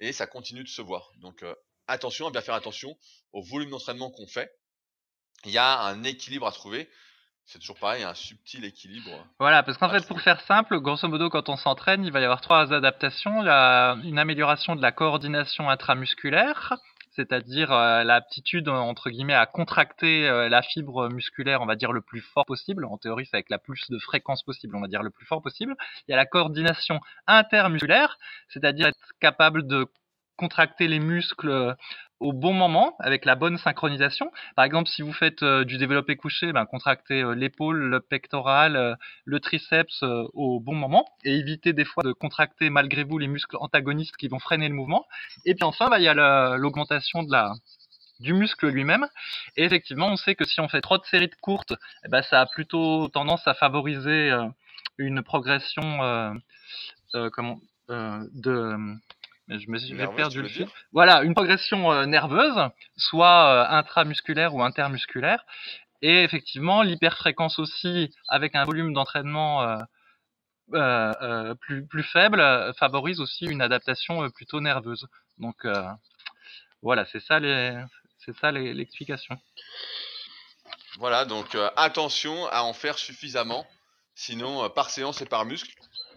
et ça continue de se voir. Donc euh, attention à bien faire attention au volume d'entraînement qu'on fait. Il y a un équilibre à trouver. C'est toujours pareil, un subtil équilibre. Voilà, parce qu'en fait, pour faire simple, grosso modo, quand on s'entraîne, il va y avoir trois adaptations. Il y a une amélioration de la coordination intramusculaire, c'est-à-dire euh, l'aptitude entre guillemets à contracter euh, la fibre musculaire, on va dire le plus fort possible. En théorie, c'est avec la plus de fréquence possible, on va dire le plus fort possible. Il y a la coordination intermusculaire, c'est-à-dire être capable de contracter les muscles au bon moment avec la bonne synchronisation. Par exemple, si vous faites euh, du développé couché, ben, contractez euh, l'épaule, le pectoral, euh, le triceps au bon moment et évitez des fois de contracter malgré vous les muscles antagonistes qui vont freiner le mouvement. Et puis enfin, ben, il y a l'augmentation de la du muscle lui-même. Et effectivement, on sait que si on fait trop de séries de courtes, eh ben, ça a plutôt tendance à favoriser une progression de je me suis perdu le fil. Voilà, une progression euh, nerveuse, soit euh, intramusculaire ou intermusculaire, et effectivement l'hyperfréquence aussi avec un volume d'entraînement euh, plus, plus faible favorise aussi une adaptation plutôt nerveuse. Donc voilà, c'est ça les, c'est ça l'explication. Voilà, donc attention à en faire suffisamment, sinon par séance et par muscle,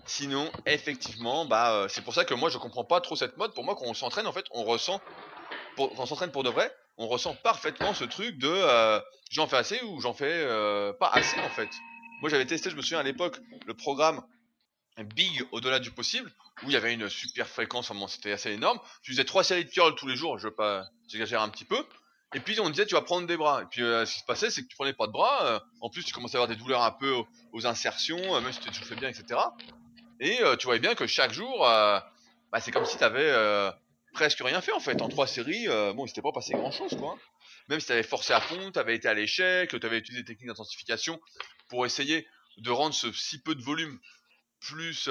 Sinon, effectivement, bah, euh, c'est pour ça que moi je comprends pas trop cette mode. Pour moi, quand on s'entraîne, en fait, on ressent, quand on s'entraîne pour de vrai, on ressent parfaitement ce truc de euh, j'en fais assez ou j'en fais euh, pas assez en fait. Moi j'avais testé, je me souviens à l'époque, le programme Big au-delà du possible, où il y avait une super fréquence, c'était assez énorme. Tu faisais trois séries de curls tous les jours, je veux pas, j'exagère un petit peu. Et puis on disait tu vas prendre des bras. Et puis ce qui se passait c'est que tu prenais pas de bras. en plus tu commençais à avoir des douleurs un peu aux, insertions, même si tu fais bien, etc. Et euh, tu voyais bien que chaque jour, euh, bah, c'est comme si tu avais euh, presque rien fait en fait. En trois séries, bon, il s'était pas passé grand chose quoi. Même si tu avais forcé à fond, tu avais été à l'échec, tu avais utilisé des techniques d'intensification pour essayer de rendre ce si peu de volume plus,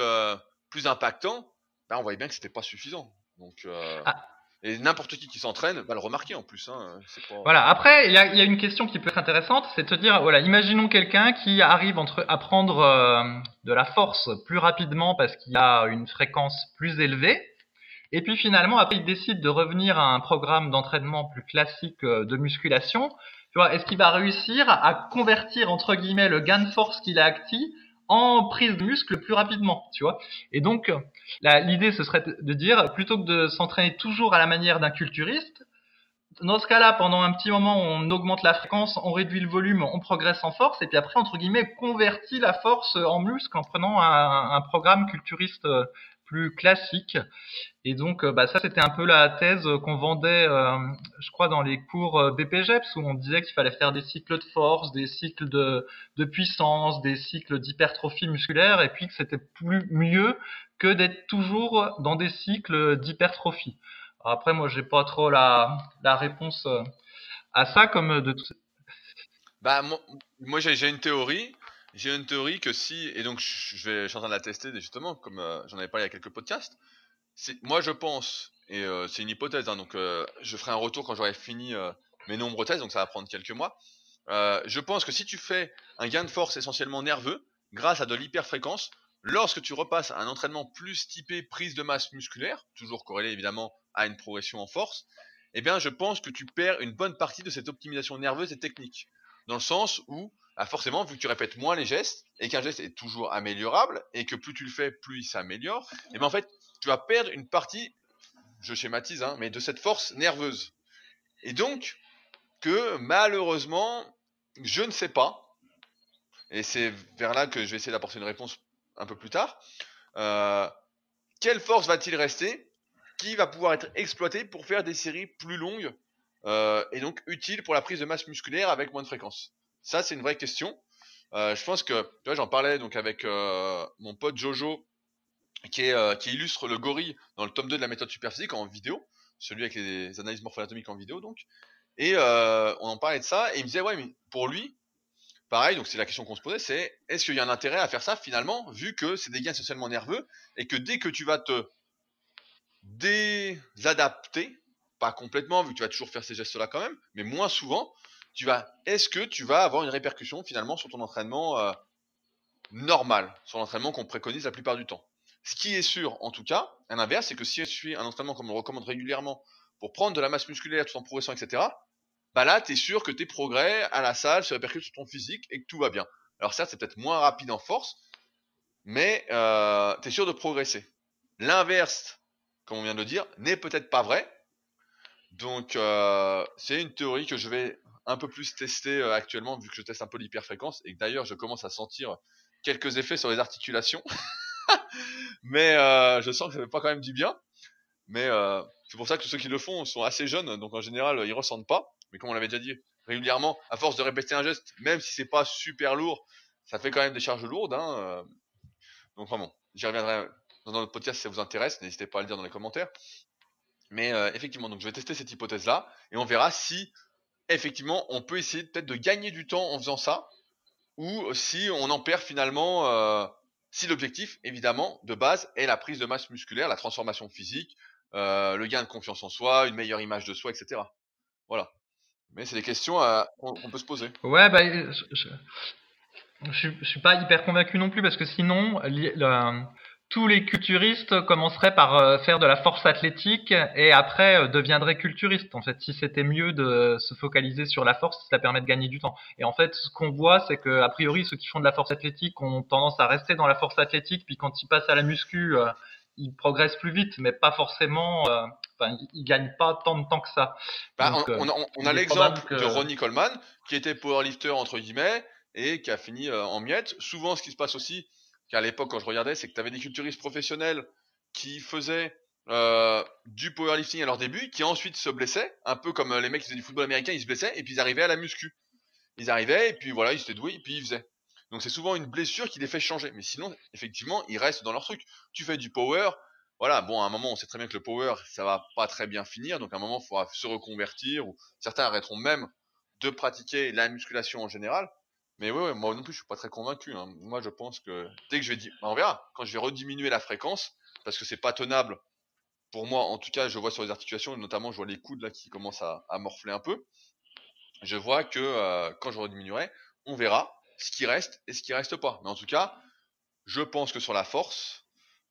plus impactant, bah, on voyait bien que c'était pas suffisant. Donc, ah. Et n'importe qui qui s'entraîne va le remarquer en plus. Hein. Voilà. Après, il y a, une question qui peut être intéressante, c'est de te dire, voilà, imaginons quelqu'un qui arrive à prendre euh, de la force plus rapidement parce qu'il a une fréquence plus élevée, et puis finalement, après, il décide de revenir à un programme d'entraînement plus classique euh, de musculation. Tu vois, est-ce qu'il va réussir à convertir entre guillemets le gain de force qu'il a acquis en prise de muscle plus rapidement, tu vois. Et donc, l'idée, ce serait de dire, plutôt que de s'entraîner toujours à la manière d'un culturiste, dans ce cas-là, pendant un petit moment, on augmente la fréquence, on réduit le volume, on progresse en force, et puis après, entre guillemets, convertit la force en muscle en prenant un, un programme culturiste euh, plus classique. Et donc, euh, bah, ça, c'était un peu la thèse qu'on vendait, euh, je crois, dans les cours euh, BPGEPS, où on disait qu'il fallait faire des cycles de force, des cycles de, puissance, des cycles d'hypertrophie musculaire, et puis que c'était plus mieux que d'être toujours dans des cycles d'hypertrophie. Après, moi, j'ai pas trop la, réponse à ça, comme de. Bah, moi j'ai une théorie. J'ai une théorie que si, et donc je, vais, je suis en train de la tester justement, comme j'en avais parlé il y a quelques podcasts, moi je pense, et euh, c'est une hypothèse, hein, donc euh, je ferai un retour quand j'aurai fini euh, mes nombreux tests, donc ça va prendre quelques mois. je pense que si tu fais un gain de force essentiellement nerveux, grâce à de l'hyperfréquence, lorsque tu repasses à un entraînement plus typé prise de masse musculaire, toujours corrélé évidemment à une progression en force, eh bien je pense que tu perds une bonne partie de cette optimisation nerveuse et technique. Dans le sens où, bah, forcément, vu que tu répètes moins les gestes, et qu'un geste est toujours améliorable, et que plus tu le fais, plus il s'améliore, et eh bien en fait, tu vas perdre une partie, je schématise, hein, mais de cette force nerveuse. Et donc, que malheureusement, je ne sais pas, et c'est vers là que je vais essayer d'apporter une réponse un peu plus tard, euh, quelle force va-t-il rester qui va pouvoir être exploité pour faire des séries plus longues euh, et donc utile pour la prise de masse musculaire avec moins de fréquence Ça, c'est une vraie question. Euh, je pense que, tu vois, j'en parlais donc avec mon pote Jojo euh, qui, illustre le gorille dans le tome 2 de la méthode superphysique en vidéo, celui avec les analyses morpho-anatomiques en vidéo donc. Et euh, on en parlait de ça, et il me disait, ouais, mais pour lui, pareil, donc c'est la question qu'on se posait, c'est est-ce qu'il y a un intérêt à faire ça finalement, vu que c'est des gains socialement nerveux, et que dès que tu vas te désadapter, pas complètement, vu que tu vas toujours faire ces gestes-là quand même, mais moins souvent, tu vas, est-ce que tu vas avoir une répercussion finalement sur ton entraînement euh, normal, sur l'entraînement qu'on préconise la plupart du temps? Ce qui est sûr, en tout cas, à l'inverse, c'est que si je suis un entraînement comme on le recommande régulièrement pour prendre de la masse musculaire tout en progressant, etc., bah là, tu es sûr que tes progrès à la salle se répercutent sur ton physique et que tout va bien. Alors certes, c'est peut-être moins rapide en force, mais euh, tu es sûr de progresser. L'inverse, comme on vient de le dire, n'est peut-être pas vrai. Donc euh, c'est une théorie que je vais un peu plus tester euh, actuellement, vu que je teste un peu l'hyperfréquence, et que d'ailleurs je commence à sentir quelques effets sur les articulations. mais euh, je sens que ça fait pas quand même du bien. Mais c'est pour ça que ceux qui le font sont assez jeunes, donc en général ils ressentent pas. Mais comme on l'avait déjà dit régulièrement, à force de répéter un geste, même si c'est pas super lourd, ça fait quand même des charges lourdes. Hein. Donc vraiment, j'y reviendrai dans notre podcast si ça vous intéresse. N'hésitez pas à le dire dans les commentaires. Mais effectivement, donc je vais tester cette hypothèse-là et on verra si effectivement on peut essayer peut-être de gagner du temps en faisant ça ou si on en perd finalement si l'objectif, évidemment, de base, est la prise de masse musculaire, la transformation physique, euh, le gain de confiance en soi, une meilleure image de soi, etc. Voilà. Mais c'est des questions qu'on peut se poser. Ouais, bah, je, je, suis pas hyper convaincu non plus parce que sinon, tous les culturistes commenceraient par euh, faire de la force athlétique et après euh, deviendraient culturistes. En fait, si c'était mieux de se focaliser sur la force, ça permet de gagner du temps. Et en fait, ce qu'on voit, c'est que a priori, ceux qui font de la force athlétique ont tendance à rester dans la force athlétique, puis quand ils passent à la muscu, euh, ils progressent plus vite, mais pas forcément. enfin, ils gagnent pas tant de temps que ça. Bah, on, a l'exemple de Ronnie Coleman, qui était powerlifter entre guillemets et qui a fini en miettes. Souvent, ce qui se passe aussi qu'à l'époque, quand je regardais, c'est que tu avais des culturistes professionnels qui faisaient euh, du powerlifting à leur début, qui ensuite se blessaient, un peu comme euh, les mecs qui faisaient du football américain, ils se blessaient, et puis ils arrivaient à la muscu. Ils arrivaient, et puis voilà, ils étaient doués, et puis ils faisaient. Donc c'est souvent une blessure qui les fait changer. Mais sinon, effectivement, ils restent dans leur truc. Tu fais du power, voilà, bon, à un moment, on sait très bien que le power, ça va pas très bien finir, donc à un moment, il faudra se reconvertir, ou certains arrêteront même de pratiquer la musculation en général. Mais ouais, moi non plus, je suis pas très convaincu. Hein. Moi, je pense que dès que je vais dire, bah, on verra, quand je vais rediminuer la fréquence, parce que c'est pas tenable pour moi, en tout cas, je vois sur les articulations, notamment je vois les coudes là qui commencent à, morfler un peu. Je vois que euh, quand je rediminuerai, on verra ce qui reste et ce qui reste pas. Mais en tout cas, je pense que sur la force,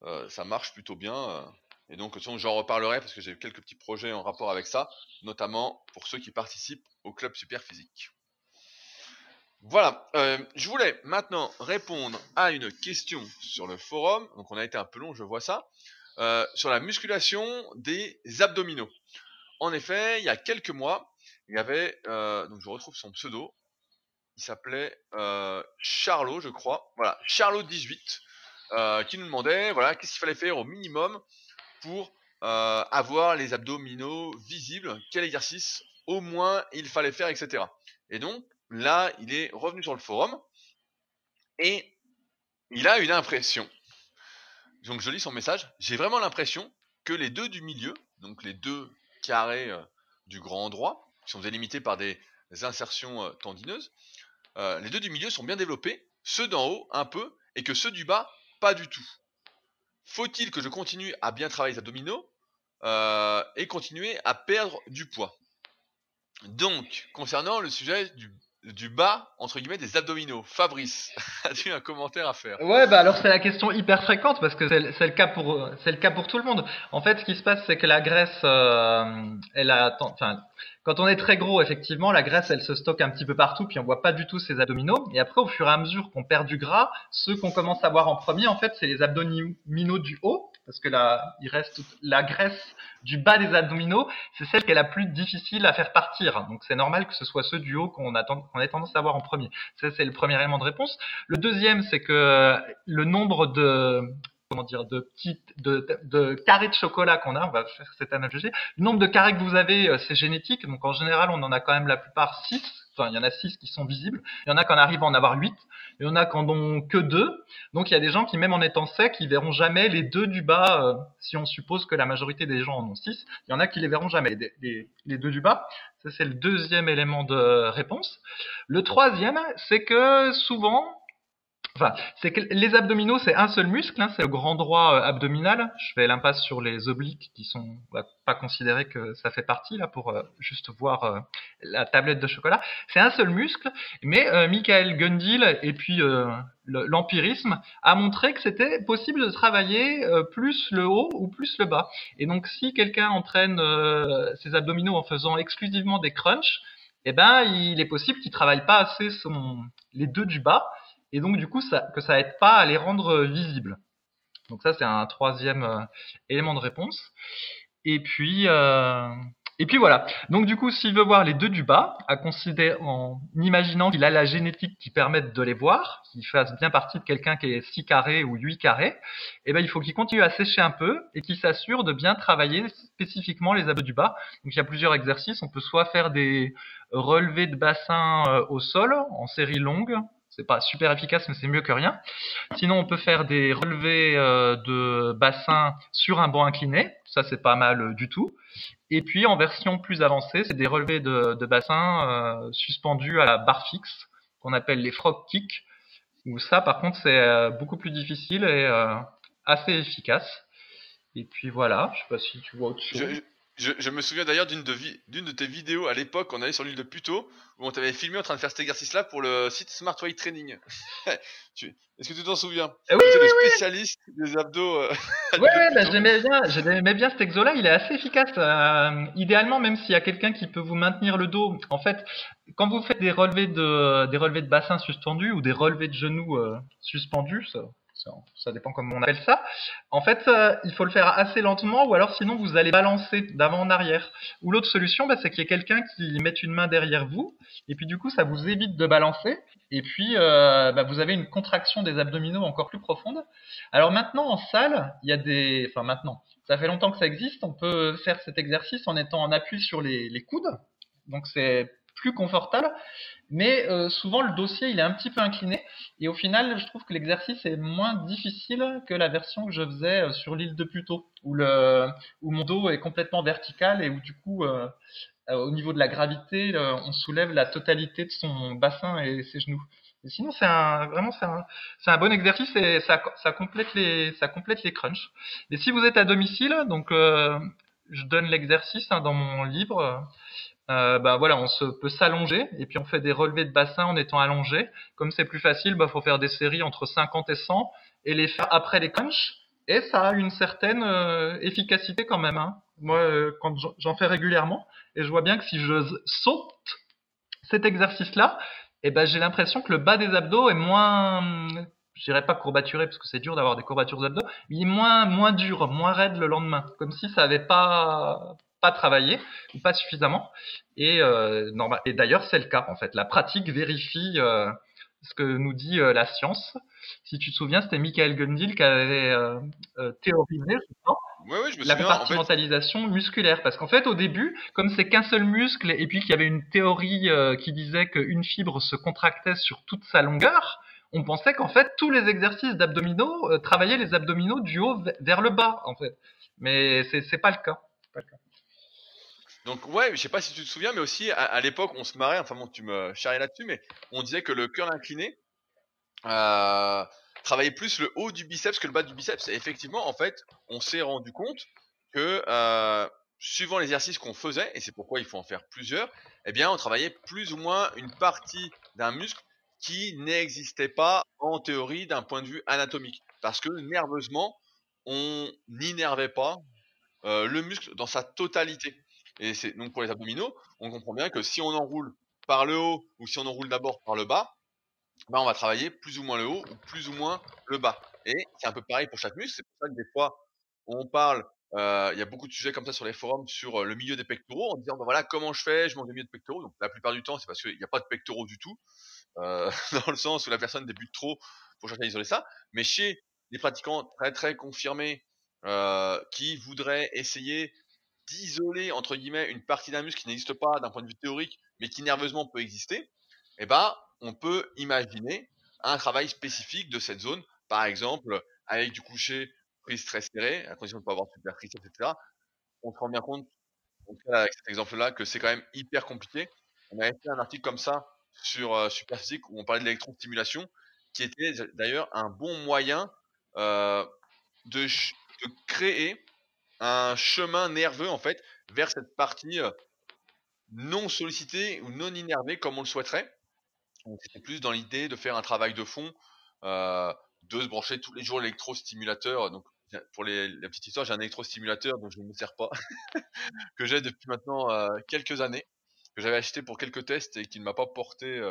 euh, ça marche plutôt bien. Euh. et donc, j'en reparlerai parce que j'ai quelques petits projets en rapport avec ça, notamment pour ceux qui participent au club super physique. Voilà, je voulais maintenant répondre à une question sur le forum. Donc, on a été un peu long, je vois ça. Euh, sur la musculation des abdominaux. En effet, il y a quelques mois, il y avait, euh, donc je retrouve son pseudo, il s'appelait euh, Charlot, je crois, voilà, Charlot18, euh, qui nous demandait, voilà, qu'est-ce qu'il fallait faire au minimum pour avoir les abdominaux visibles, quel exercice au moins il fallait faire, etc. Et donc là, il est revenu sur le forum et il a une impression. Donc je lis son message, j'ai vraiment l'impression que les deux du milieu, donc les deux carrés euh, du grand droit, qui sont délimités par des insertions euh, tendineuses, euh, les deux du milieu sont bien développés, ceux d'en haut un peu, et que ceux du bas pas du tout. Faut-il que je continue à bien travailler les abdominaux et continuer à perdre du poids? Donc, concernant le sujet du du bas, entre guillemets, des abdominaux. Fabrice, as-tu un commentaire à faire? Ouais, bah alors c'est la question hyper fréquente parce que c'est le cas pour c'est le cas pour tout le monde. En fait, ce qui se passe, c'est que la graisse, euh, elle a, enfin, quand on est très gros, effectivement, la graisse, elle se stocke un petit peu partout, puis on voit pas du tout ses abdominaux. Et après, au fur et à mesure qu'on perd du gras, ceux qu'on commence à voir en premier, en fait, c'est les abdominaux du haut, parce que là, il reste la graisse du bas des abdominaux, c'est celle qui est la plus difficile à faire partir. Donc c'est normal que ce soit ceux du haut qu'on qu'on ait tendance à voir en premier. Ça c'est le premier élément de réponse. Le deuxième, c'est que le nombre de de petites de, carrés de chocolat qu'on a, on va faire cette analogie. Le nombre de carrés que vous avez, euh, c'est génétique. Donc en général, on en a quand même la plupart 6. Enfin, il y en a 6 qui sont visibles. Il y en a qu'on arrive à en avoir 8. Il y en a qui en ont que 2. Donc il y a des gens qui, même en étant secs, ils verront jamais les deux du bas, euh, si on suppose que la majorité des gens en ont 6. Il y en a qui les verront jamais, les, les deux du bas. Ça, c'est le deuxième élément de réponse. Le troisième, c'est que souvent, Enfin, c'est que les abdominaux, c'est un seul muscle, hein, c'est le grand droit euh, abdominal. Je fais l'impasse sur les obliques qui sont bah, pas considérés que ça fait partie là pour euh, juste voir euh, la tablette de chocolat. C'est un seul muscle, mais Michael Gundil et puis l'empirisme a montré que c'était possible de travailler plus le haut ou plus le bas. Et donc, si quelqu'un entraîne ses abdominaux en faisant exclusivement des crunchs, eh ben, il est possible qu'il travaille pas assez son, les deux du bas et donc du coup ça, que ça aide pas à les rendre euh, visibles. Donc ça c'est un troisième euh, élément de réponse. Et puis euh, et puis voilà. Donc du coup s'il veut voir les deux du bas, à considérer en imaginant qu'il a la génétique qui permette de les voir, qu'il fasse bien partie de quelqu'un qui est 6 carrés ou 8 carrés, eh ben il faut qu'il continue à sécher un peu et qu'il s'assure de bien travailler spécifiquement les abdos du bas. Donc il y a plusieurs exercices. On peut soit faire des relevés de bassin au sol en série longue, c'est pas super efficace, mais c'est mieux que rien. Sinon, on peut faire des relevés euh, de bassin sur un banc incliné. Ça, c'est pas mal euh, du tout. Et puis, en version plus avancée, c'est des relevés de, bassin euh, suspendus à la barre fixe, qu'on appelle les frog kicks. Où ça, par contre, c'est beaucoup plus difficile et assez efficace. Et puis voilà, je sais pas si tu vois autre chose. Je, me souviens d'ailleurs d'une de, de, tes vidéos à l'époque, on allait sur l'île de Puto, où on t'avait filmé en train de faire cet exercice-là pour le site Smart Weight Training. Est-ce que tu t'en souviens? Eh Oui, oui, le spécialiste des abdos. Euh, oui, bah, j'aimais bien, j'aimais bien cet exo-là. Il est assez efficace. Euh, idéalement, même s'il y a quelqu'un qui peut vous maintenir le dos. En fait, quand vous faites des relevés de des relevés de bassin suspendus ou des relevés de genoux euh, suspendus, ça, ça dépend comment on appelle ça. En fait, euh, il faut le faire assez lentement, ou alors sinon vous allez balancer d'avant en arrière. Ou l'autre solution, bah, c'est qu'il y ait quelqu'un qui mette une main derrière vous, et puis du coup ça vous évite de balancer, et puis euh, bah, vous avez une contraction des abdominaux encore plus profonde. Alors maintenant en salle, il y a des, enfin maintenant, ça fait longtemps que ça existe, on peut faire cet exercice en étant en appui sur les, les coudes. Donc c'est plus confortable, mais euh, souvent le dossier il est un petit peu incliné et au final je trouve que l'exercice est moins difficile que la version que je faisais euh, sur l'île de Puto où le où mon dos est complètement vertical et où du coup euh, au niveau de la gravité on soulève la totalité de son bassin et ses genoux sinon, c'est un, vraiment, c'est un, un bon exercice et ça, complète les, ça complète les crunchs. Et si vous êtes à domicile, donc, je donne l'exercice hein, dans mon livre. Euh, bah voilà, on se peut s'allonger et puis on fait des relevés de bassin en étant allongé. Comme c'est plus facile, bah faut faire des séries entre 50 et 100 et les faire après les crunchs. Et ça a une certaine euh, efficacité quand même. Hein. Moi, euh, quand j'en fais régulièrement, et je vois bien que si je saute cet exercice-là, eh ben j'ai l'impression que le bas des abdos est moins, je dirais pas courbaturé parce que c'est dur d'avoir des courbatures d'abdos, mais il est moins moins dur, moins raide le lendemain, comme si ça avait pas pas travaillé ou pas suffisamment. Et euh, normal. Et d'ailleurs c'est le cas en fait. La pratique vérifie euh, ce que nous dit euh, la science. Si tu te souviens, c'était Michael Gundil qui avait théorisé je me la souviens, compartimentalisation musculaire. Parce qu'en fait, au début, comme c'est qu'un seul muscle et puis qu'il y avait une théorie qui disait qu'une fibre se contractait sur toute sa longueur, on pensait qu'en fait tous les exercices d'abdominaux travaillaient les abdominaux du haut vers le bas, en fait. Mais c'est c'est pas le cas. Pas le cas. Donc ouais, je sais pas si tu te souviens, mais aussi à, l'époque, on se marrait, enfin bon, tu me charriais là-dessus, mais on disait que le curl incliné euh, travaillait plus le haut du biceps que le bas du biceps. Et effectivement, en fait, on s'est rendu compte que euh, suivant l'exercice qu'on faisait, et c'est pourquoi il faut en faire plusieurs, eh bien, on travaillait plus ou moins une partie d'un muscle qui n'existait pas en théorie d'un point de vue anatomique, parce que nerveusement, on n'innervait pas euh, le muscle dans sa totalité. Et c'est donc pour les abdominaux, on comprend bien que si on enroule par le haut ou si on enroule d'abord par le bas, ben on va travailler plus ou moins le haut ou plus ou moins le bas. Et c'est un peu pareil pour chaque muscle. C'est pour ça que des fois, on parle, euh, il y a beaucoup de sujets comme ça sur les forums sur euh, le milieu des pectoraux en disant ben voilà comment je fais, je monte le milieu de pectoraux. Donc la plupart du temps, c'est parce qu'il n'y a pas de pectoraux du tout, euh, dans le sens où la personne débute trop pour chercher à isoler ça. Mais chez les pratiquants très très confirmés qui voudraient essayer d'isoler entre guillemets une partie d'un muscle qui n'existe pas d'un point de vue théorique, mais qui nerveusement peut exister, eh ben, on peut imaginer un travail spécifique de cette zone, par exemple avec du coucher prise très serré, à condition de ne pas avoir de super etc. On se rend bien compte, avec cet exemple-là, que c'est quand même hyper compliqué. On avait fait un article comme ça sur euh, Superphysique où on parlait de l'électrostimulation, qui était d'ailleurs un bon moyen euh, de créer un chemin nerveux en fait vers cette partie euh, non sollicitée ou non innervée comme on le souhaiterait. C'était plus dans l'idée de faire un travail de fond, euh, de se brancher tous les jours l'électrostimulateur. Donc pour les, la petite histoire, j'ai un électrostimulateur dont je ne me sers pas, que j'ai depuis maintenant euh, quelques années, que j'avais acheté pour quelques tests et qui ne m'a pas porté,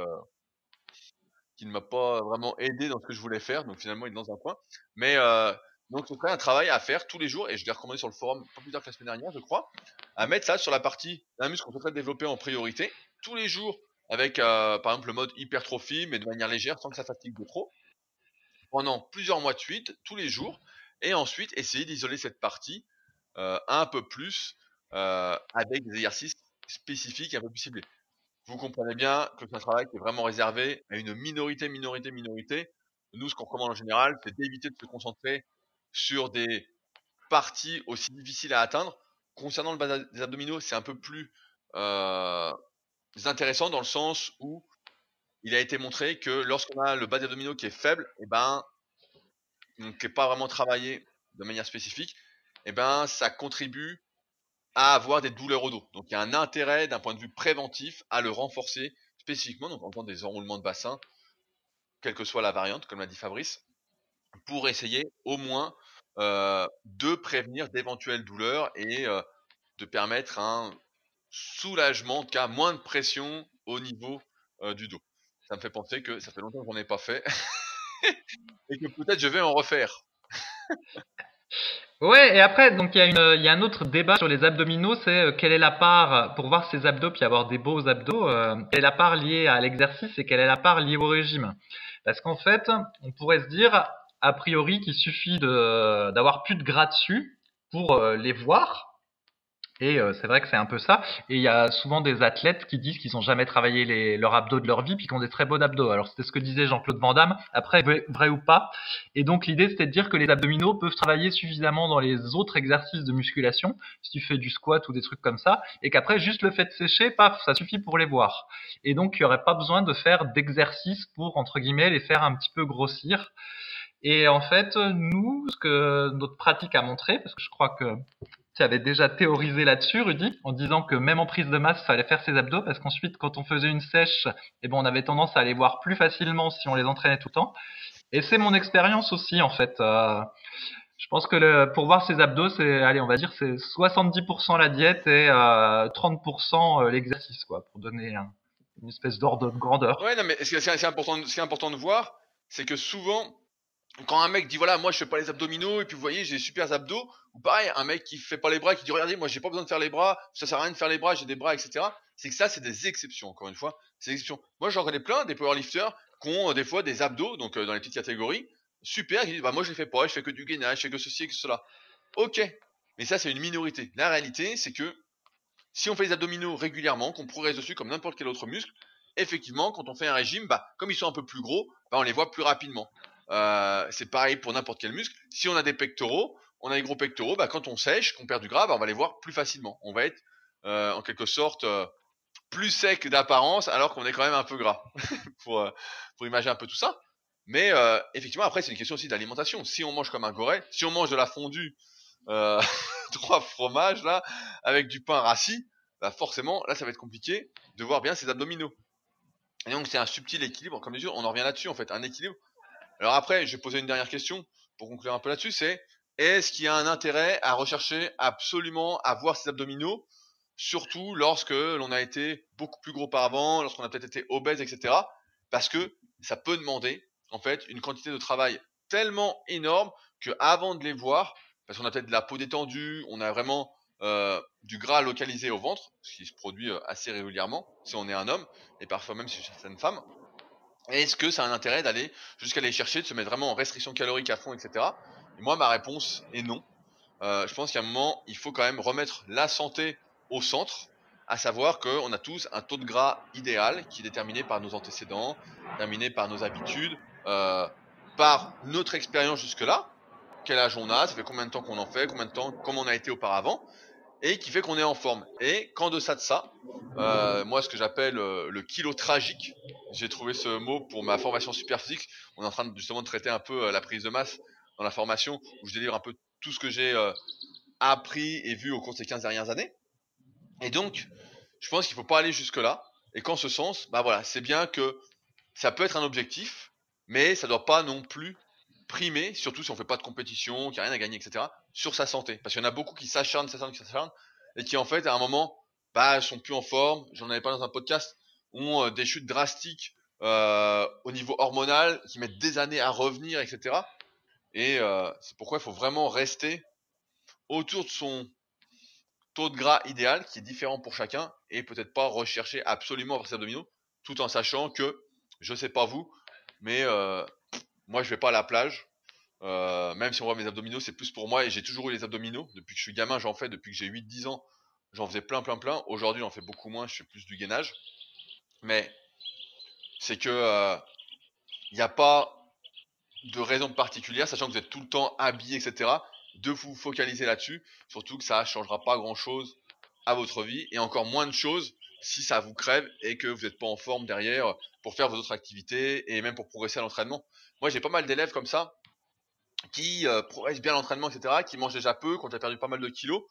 qui ne m'a pas vraiment aidé dans ce que je voulais faire. Donc finalement, il est dans un coin. Mais donc, c'est un travail à faire tous les jours, et je l'ai recommandé sur le forum pas plus tard que la semaine dernière, je crois, à mettre ça sur la partie d'un muscle qu'on souhaiterait développer en priorité, tous les jours, avec euh, par exemple le mode hypertrophie, mais de manière légère, sans que ça fatigue de trop, pendant plusieurs mois de suite, tous les jours, et ensuite essayer d'isoler cette partie euh, un peu plus euh, avec des exercices spécifiques un peu plus ciblés. Vous comprenez bien que c'est un travail qui est vraiment réservé à une minorité, minorité, minorité. Nous, ce qu'on recommande en général, c'est d'éviter de se concentrer sur des parties aussi difficiles à atteindre. Concernant le bas des abdominaux, c'est un peu plus euh, intéressant dans le sens où il a été montré que lorsqu'on a le bas des abdominaux qui est faible, et eh ben, qui n'est pas vraiment travaillé de manière spécifique, et eh ben, ça contribue à avoir des douleurs au dos. Donc il y a un intérêt d'un point de vue préventif à le renforcer spécifiquement, donc en faisant des enroulements de bassin, quelle que soit la variante, comme l'a dit Fabrice, pour essayer au moins euh, de prévenir d'éventuelles douleurs et euh, de permettre un soulagement, en tout cas moins de pression au niveau euh, du dos. Ça me fait penser que ça fait longtemps que j'en ai pas fait et que peut-être je vais en refaire. Ouais, et après, donc il y, a un autre débat sur les abdominaux, c'est quelle est la part, pour voir ces abdos puis avoir des beaux abdos, quelle est la part liée à l'exercice et quelle est la part liée au régime? Parce qu'en fait, on pourrait se dire, a priori qu'il suffit d'avoir plus de gras dessus pour euh, les voir. Et euh, c'est vrai que c'est un peu ça. Et il y a souvent des athlètes qui disent qu'ils n'ont jamais travaillé les, leurs abdos de leur vie, puis qu'ils ont des très beaux abdos. Alors c'était ce que disait Jean-Claude Van Damme. Après, vrai, ou pas. Et donc l'idée c'était de dire que les abdominaux peuvent travailler suffisamment dans les autres exercices de musculation, si tu fais du squat ou des trucs comme ça, et qu'après juste le fait de sécher, paf, ça suffit pour les voir. Et donc il n'y aurait pas besoin de faire d'exercices pour entre guillemets les faire un petit peu grossir. Et en fait, nous, ce que notre pratique a montré, parce que je crois que tu avais déjà théorisé là-dessus, Rudy, en disant que même en prise de masse, il fallait faire ses abdos, parce qu'ensuite, quand on faisait une sèche, eh ben, on avait tendance à les voir plus facilement si on les entraînait tout le temps. Et c'est mon expérience aussi, en fait. Euh, je pense que pour voir ses abdos, c'est, allez, on va dire, c'est 70% la diète et euh, 30% euh, l'exercice, quoi, pour donner une espèce d'ordre de grandeur. Ouais, non, mais ce qui est important, important de voir, c'est que souvent, quand un mec dit voilà moi je fais pas les abdominaux et puis vous voyez j'ai des super abdos ou pareil un mec qui fait pas les bras qui dit regardez moi j'ai pas besoin de faire les bras ça sert à rien de faire les bras j'ai des bras etc c'est que ça c'est des exceptions encore une fois c'est des exceptions. Moi j'en connais plein des powerlifters qui ont euh, des fois des abdos donc euh, dans les petites catégories super qui disent bah moi je les fais pas je fais que du gainage je fais que ceci et que cela. Ok. Mais ça c'est une minorité. La réalité c'est que si on fait les abdominaux régulièrement qu'on progresse dessus comme n'importe quel autre muscle effectivement quand on fait un régime bah comme ils sont un peu plus gros bah on les voit plus rapidement euh, c'est pareil pour n'importe quel muscle. Si on a des pectoraux, on a des gros pectoraux, bah, quand on sèche, qu'on perd du gras, bah, on va les voir plus facilement. On va être euh, en quelque sorte euh, plus sec d'apparence alors qu'on est quand même un peu gras pour, imaginer un peu tout ça. Mais effectivement, après, c'est une question aussi d'alimentation. Si on mange comme un goré, si on mange de la fondue, trois fromages là, avec du pain rassis, bah forcément, là, ça va être compliqué de voir bien ses abdominaux. Et donc, c'est un subtil équilibre, comme mesure, on en revient là-dessus, en fait, un équilibre alors après, je vais poser une dernière question pour conclure un peu là-dessus, c'est est-ce qu'il y a un intérêt à rechercher absolument à voir ses abdominaux, surtout lorsque l'on a été beaucoup plus gros par avant, lorsqu'on a peut-être été obèse, etc. Parce que ça peut demander en fait une quantité de travail tellement énorme que avant de les voir, parce qu'on a peut-être de la peau détendue, on a vraiment euh, du gras localisé au ventre, ce qui se produit euh, assez régulièrement si on est un homme et parfois même chez certaines femmes. Est-ce que ça a un intérêt d'aller jusqu'à aller chercher, de se mettre vraiment en restriction calorique à fond, etc. Et moi, ma réponse est non. Euh, je pense qu'à un moment, il faut quand même remettre la santé au centre, à savoir qu'on a tous un taux de gras idéal qui est déterminé par nos antécédents, déterminé par nos habitudes, euh, par notre expérience jusque-là, quel âge on a, ça fait combien de temps qu'on en fait, combien de temps, comment on a été auparavant, et qui fait qu'on est en forme. Et qu'en deçà de ça, euh, moi ce que j'appelle euh, le kilo tragique, j'ai trouvé ce mot pour ma formation super physique. On est en train de, justement de traiter un peu euh, la prise de masse dans la formation, où je délivre un peu tout ce que j'ai appris et vu au cours de ces 15 dernières années. Et donc, je pense qu'il ne faut pas aller jusque-là. Et qu'en ce sens, bah voilà, c'est bien que ça peut être un objectif, mais ça ne doit pas non plus primer, surtout si on fait pas de compétition, qu'il n'y a rien à gagner, etc., sur sa santé. Parce qu'il y en a beaucoup qui s'acharnent, s'acharnent, s'acharnent, et qui en fait, à un moment, bah, sont plus en forme. J'en avais pas dans un podcast, ont euh, des chutes drastiques euh, au niveau hormonal, qui mettent des années à revenir, etc. Et euh, c'est pourquoi il faut vraiment rester autour de son taux de gras idéal, qui est différent pour chacun, et peut-être pas rechercher absolument vers ses abdominaux, tout en sachant que, je sais pas vous, mais moi, je vais pas à la plage. Euh, même si on voit mes abdominaux, c'est plus pour moi et j'ai toujours eu les abdominaux. Depuis que je suis gamin, j'en fais. Depuis que j'ai 8-10 ans, j'en faisais plein, plein, plein. Aujourd'hui, j'en fais beaucoup moins. Je fais plus du gainage. Mais c'est que il euh, n'y a pas de raison particulière, sachant que vous êtes tout le temps habillé, etc., de vous focaliser là-dessus. Surtout que ça ne changera pas grand-chose à votre vie et encore moins de choses si ça vous crève et que vous n'êtes pas en forme derrière pour faire vos autres activités et même pour progresser à l'entraînement. Moi, j'ai pas mal d'élèves comme ça qui euh, progressent bien l'entraînement, etc., qui mangent déjà peu, qui ont perdu pas mal de kilos,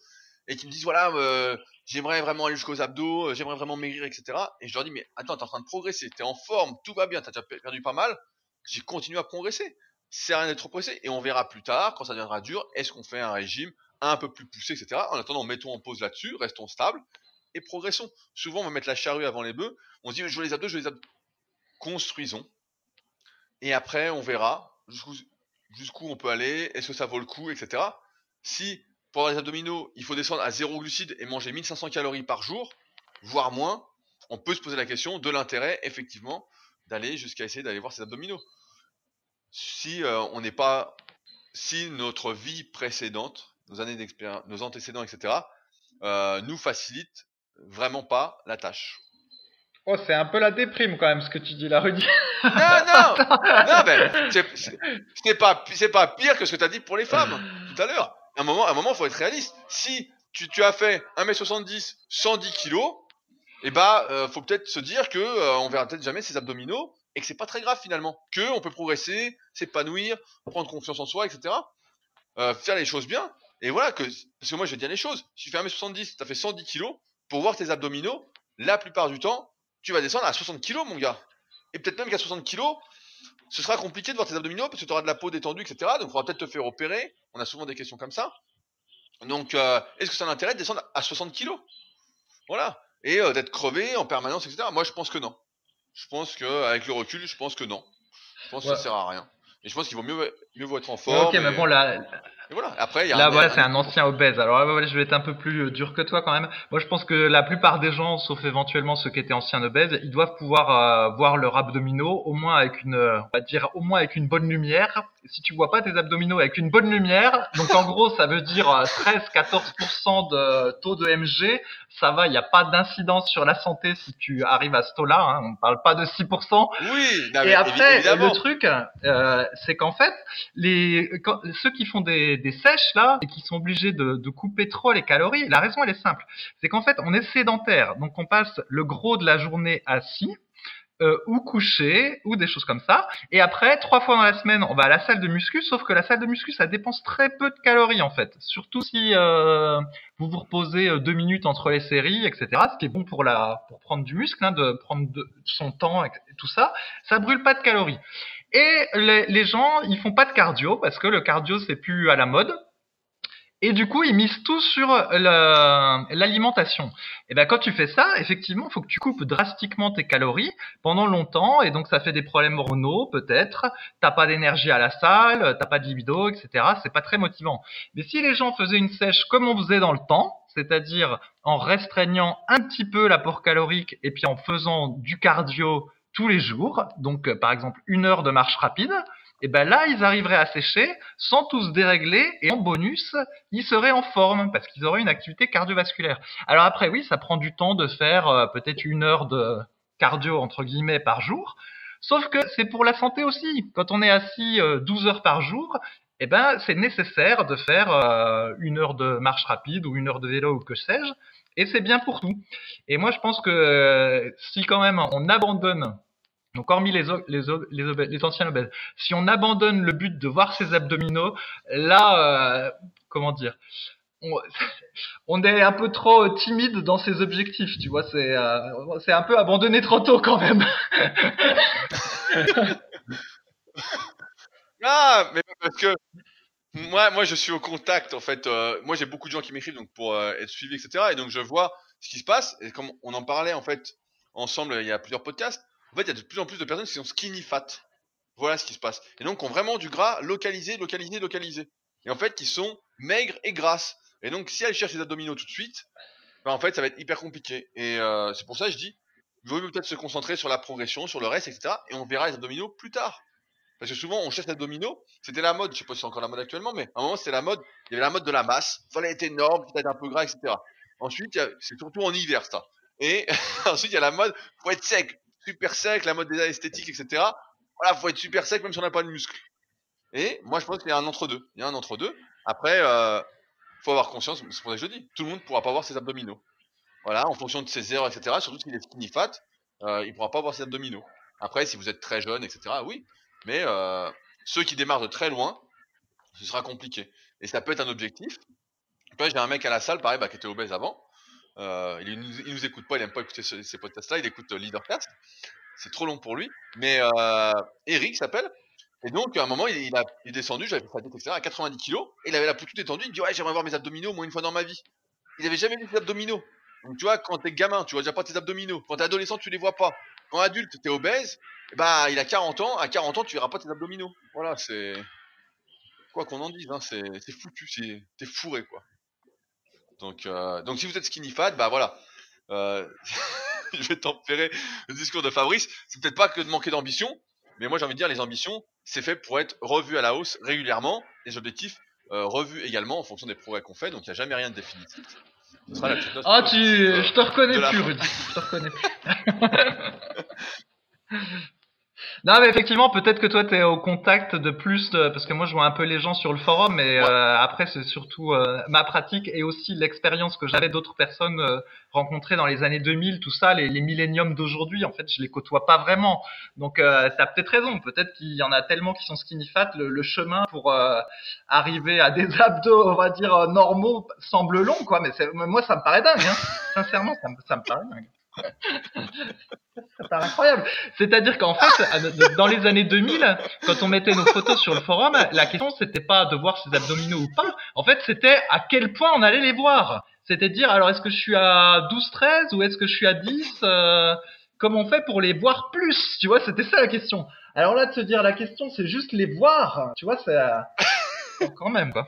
et qui me disent voilà, euh, j'aimerais vraiment aller jusqu'aux abdos, euh, j'aimerais vraiment maigrir, etc. Et je leur dis mais attends, t'es en train de progresser, t'es en forme, tout va bien, t'as déjà perdu pas mal, j'ai continué à progresser. C'est rien d'être trop pressé, et on verra plus tard, quand ça deviendra dur, est-ce qu'on fait un régime un peu plus poussé, etc. En attendant, mettons en pause là-dessus, restons stables, et progressons. Souvent, on va mettre la charrue avant les bœufs, on se dit je veux les abdos, je veux les abdos. Construisons, et après, on verra jusqu'où on peut aller, est-ce que ça vaut le coup, etc. Si pour les abdominaux, il faut descendre à zéro glucides et manger 1500 calories par jour, voire moins, on peut se poser la question de l'intérêt, effectivement, d'aller jusqu'à essayer d'aller voir ces abdominaux. Si euh, on n'est pas, si notre vie précédente, nos années d'expérience, nos antécédents, etc., euh, nous facilite vraiment pas la tâche. Oh, c'est un peu la déprime quand même ce que tu dis là, Rudy. Non, non, non, mais c'est pas, c'est pas pire que ce que tu as dit pour les femmes tout à l'heure. À un moment, à un moment, faut être réaliste. Si tu, tu as fait 1m70, 110 kg, et bah, euh, faut peut-être se dire que euh, on verra peut-être jamais ses abdominaux et que c'est pas très grave finalement, que on peut progresser, s'épanouir, prendre confiance en soi, etc. Euh, faire les choses bien. Et voilà que, parce que moi je vais dire les choses. Si tu fais 1m70, tu as fait 110 kg, pour voir tes abdominaux, la plupart du temps, tu vas descendre à 60 kg, mon gars. Et peut-être même qu'à 60 kg, ce sera compliqué de voir tes abdominaux parce que tu auras de la peau détendue, etc. Donc, il faudra peut-être te faire opérer. On a souvent des questions comme ça. Donc, euh, est-ce que ça a un intérêt de descendre à 60 kg Voilà. Et euh, d'être crevé en permanence, etc. Moi, je pense que non. Je pense que, avec le recul, je pense que non. Je pense que ça sert à rien. Et je pense qu'il vaut mieux, mieux vaut être en forme. ok, mais bon, là, voilà. Après, y a là, voilà, c'est un ancien obèse. Alors là, je vais être un peu plus euh, dur que toi quand même. Moi, je pense que la plupart des gens, sauf éventuellement ceux qui étaient anciens obèses, ils doivent pouvoir euh, voir leurs abdominaux au moins avec une, euh, on va dire, au moins avec une bonne lumière. Si tu vois pas tes abdominaux avec une bonne lumière, donc en gros, ça veut dire 13-14% de taux de MG. Ça va, il n'y a pas d'incidence sur la santé si tu arrives à ce taux-là. Hein. On ne parle pas de 6%. Oui. Et après, le truc, c'est qu'en fait, les ceux qui font des sèches là et qui sont obligés de, couper trop les calories, la raison elle est simple, c'est qu'en fait on est sédentaire, donc on passe le gros de la journée assis. Euh, ou couché ou des choses comme ça. Et après, trois fois dans la semaine, on va à la salle de muscu, sauf que la salle de muscu, ça dépense très peu de calories en fait. Surtout si euh, vous vous reposez euh, deux minutes entre les séries, etc. Ce qui est bon pour la pour prendre du muscle, hein, de prendre son temps et tout ça. Ça brûle pas de calories. Et les, gens, ils font pas de cardio parce que le cardio c'est plus à la mode. Et du coup, ils misent tout sur l'alimentation. Et ben quand tu fais ça, effectivement, faut que tu coupes drastiquement tes calories pendant longtemps, et donc ça fait des problèmes hormonaux peut-être. T'as pas d'énergie à la salle, t'as pas de libido, etc. C'est pas très motivant. Mais si les gens faisaient une sèche comme on faisait dans le temps, c'est-à-dire en restreignant un petit peu l'apport calorique et puis en faisant du cardio tous les jours, donc euh, par exemple une heure de marche rapide, et ben là ils arriveraient à sécher sans tous dérégler et en bonus ils seraient en forme parce qu'ils auraient une activité cardiovasculaire. Alors après oui ça prend du temps de faire euh, peut-être une heure de cardio entre guillemets par jour, sauf que c'est pour la santé aussi. Quand on est assis 12 euh, heures par jour, eh ben c'est nécessaire de faire une heure de marche rapide ou une heure de vélo ou que sais-je et c'est bien pour tout. Et moi, je pense que euh, si quand même on abandonne, donc hormis les, anciens obèses, si on abandonne le but de voir ses abdominaux, là, euh, comment dire, on, est un peu trop timide dans ses objectifs, tu vois, c'est euh, un peu abandonné trop tôt quand même. ah, mais parce que moi, moi, je suis au contact, en fait. Euh, moi, j'ai beaucoup de gens qui m'écrivent donc pour être suivi, etc. Et donc, je vois ce qui se passe. Et comme on en parlait, en fait, ensemble, il y a plusieurs podcasts. En fait, il y a de plus en plus de personnes qui sont skinny fat. Voilà ce qui se passe. Et donc, ont vraiment du gras localisé, localisé, localisé. Et en fait, qui sont maigres et grasses. Et donc, si elles cherchent les abdominaux tout de suite, ben, en fait, ça va être hyper compliqué. Et euh, c'est pour ça que je dis, il vaut peut-être se concentrer sur la progression, sur le reste, etc. Et on verra les abdominaux plus tard. Parce que souvent, on cherche l'abdomino. C'était la mode. Je sais pas si c'est encore la mode actuellement, mais à un moment, c'était la mode. Il y avait la mode de la masse. Fallait être énorme, peut-être un peu gras, etc. Ensuite, c'est surtout en hiver, ça. Et ensuite, il y a la mode, faut être sec, super sec, la mode des esthétiques, etc. Voilà, faut être super sec, même si on n'a pas de muscles. Et moi, je pense qu'il y a un entre-deux. Il y a un entre-deux. Après, euh, faut avoir conscience, c'est pour ça que je dis, tout le monde ne pourra pas voir ses abdominaux. Voilà, en fonction de ses erreurs, etc. Surtout s'il est skinny fat, euh, il ne pourra pas voir ses abdominaux. Après, si vous êtes très jeune, etc., oui, mais euh, ceux qui démarrent de très loin, ce sera compliqué. Et ça peut être un objectif. j'ai un mec à la salle, pareil, bah, qui était obèse avant. Euh, il, nous, nous écoute pas, il aime pas écouter ces podcasts-là, il écoute euh, Leadercast. C'est trop long pour lui. Mais euh, Eric s'appelle. Et donc, à un moment, il, est descendu, j'avais fait sa tête, etc., à 90 kg. Et il avait la peau toute étendue. Il dit, ouais, j'aimerais voir mes abdominaux au moins une fois dans ma vie. Il avait jamais vu ses abdominaux. Donc, tu vois, quand t'es gamin, tu vois déjà pas tes abdominaux. Quand t'es adolescent, tu les vois pas. Quand adulte, t'es obèse, bah, il a 40 ans, à 40 ans, tu verras pas tes abdominaux. Voilà, c'est. Quoi qu'on en dise, hein, c'est foutu, t'es fourré, quoi. Donc, euh, donc, si vous êtes skinny fat, bah voilà. Euh, je vais tempérer le discours de Fabrice. C'est peut-être pas que de manquer d'ambition, mais moi j'ai envie de dire, les ambitions, c'est fait pour être revu à la hausse régulièrement, les objectifs euh, revus également en fonction des progrès qu'on fait, donc il n'y a jamais rien de définitif. Ce sera la petite note Oh, tu, je te reconnais plus. Rudy. Je te reconnais plus. Non, mais effectivement, peut-être que toi, tu es au contact de plus de... Parce que moi, je vois un peu les gens sur le forum, mais Ouais. euh, après, c'est surtout euh, ma pratique et aussi l'expérience que j'avais d'autres personnes euh, rencontrées dans les années 2000, tout ça, les, les milléniums d'aujourd'hui, en fait, je les côtoie pas vraiment. Donc, euh, tu as peut-être raison. Peut-être qu'il y en a tellement qui sont skinny fat, le, le chemin pour euh, arriver à des abdos, on va dire, euh, normaux semble long, quoi. Mais moi, ça me paraît dingue, hein. Sincèrement, ça me, ça me paraît dingue. Paraît incroyable. C'est-à-dire qu'en fait, dans les années 2000, quand on mettait nos photos sur le forum, la question c'était pas de voir ses abdominaux ou pas. En fait, c'était à quel point on allait les voir. C'était de dire, alors est-ce que je suis à 12, 13 ou est-ce que je suis à 10 euh, Comment on fait pour les voir plus? Tu vois, c'était ça la question. Alors là, de se dire la question, c'est juste les voir. Tu vois, c'est quand même quoi.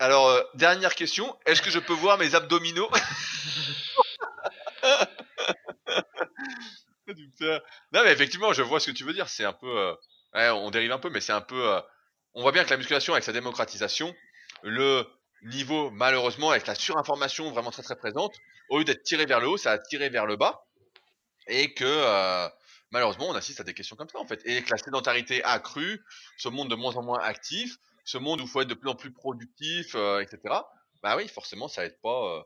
Alors, euh, dernière question. Est-ce que je peux voir mes abdominaux. Non, mais effectivement, je vois ce que tu veux dire. C'est un peu. euh, ouais, on dérive un peu, mais c'est un peu. euh, on voit bien que la musculation, avec sa démocratisation, le niveau, malheureusement, avec la surinformation vraiment très très présente, au lieu d'être tiré vers le haut, ça a tiré vers le bas. Et que. Malheureusement, on assiste à des questions comme ça en fait, et que la sédentarité a accru, ce monde de moins en moins actif, ce monde où il faut être de plus en plus productif, euh, etc. Bah oui, forcément, ça aide pas euh,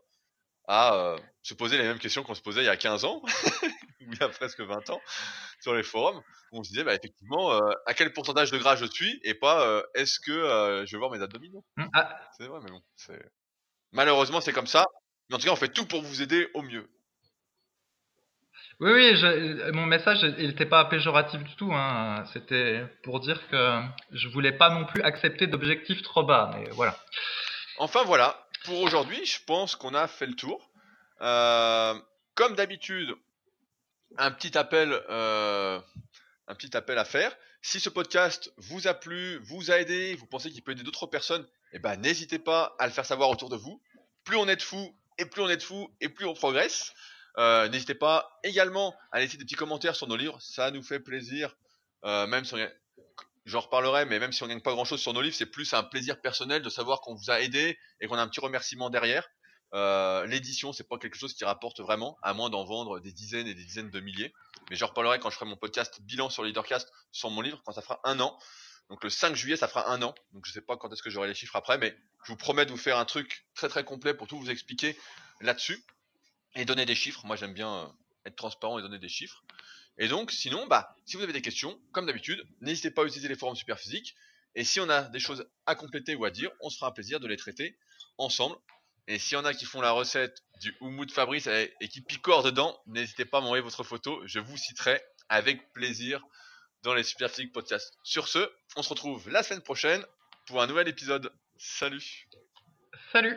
à euh, se poser les mêmes questions qu'on se posait il y a 15 ans, ou il y a presque 20 ans, sur les forums, où on se disait, bah effectivement, à quel pourcentage de gras je suis, et pas est-ce que je vais voir mes abdominaux? Ah, C'est vrai, mais bon, malheureusement c'est comme ça. Mais en tout cas, on fait tout pour vous aider au mieux. Oui, oui, mon message, il n'était pas péjoratif du tout. Hein. C'était pour dire que je voulais pas non plus accepter d'objectifs trop bas. Mais voilà. Enfin voilà, pour aujourd'hui, je pense qu'on a fait le tour. Euh, comme d'habitude, un petit appel, euh, un petit appel à faire. Si ce podcast vous a plu, vous a aidé, vous pensez qu'il peut aider d'autres personnes, eh ben n'hésitez pas à le faire savoir autour de vous. Plus on est de fous, et plus on est de fous, et plus on progresse. Euh, n'hésitez pas également à laisser des petits commentaires sur nos livres, ça nous fait plaisir. Euh, même si on j'en reparlerai, mais même si on gagne pas grand chose sur nos livres, c'est plus un plaisir personnel de savoir qu'on vous a aidé et qu'on a un petit remerciement derrière. Euh, L'édition, c'est pas quelque chose qui rapporte vraiment, à moins d'en vendre des dizaines et des dizaines de milliers. Mais j'en reparlerai quand je ferai mon podcast bilan sur Leadercast sur mon livre, quand ça fera un an. Donc le 5 juillet, ça fera un an. Donc je sais pas quand est-ce que j'aurai les chiffres après, mais je vous promets de vous faire un truc très très complet pour tout vous expliquer là-dessus et donner des chiffres. Moi, j'aime bien euh, être transparent et donner des chiffres. Et donc, sinon, bah, si vous avez des questions, comme d'habitude, n'hésitez pas à utiliser les forums Superphysique. Et si on a des choses à compléter ou à dire, on se fera un plaisir de les traiter ensemble. Et s'il y en a qui font la recette du houmou de Fabrice et, et qui picorent dedans, n'hésitez pas à m'envoyer votre photo. Je vous citerai avec plaisir dans les Superphysique podcasts. Sur ce, on se retrouve la semaine prochaine pour un nouvel épisode. Salut Salut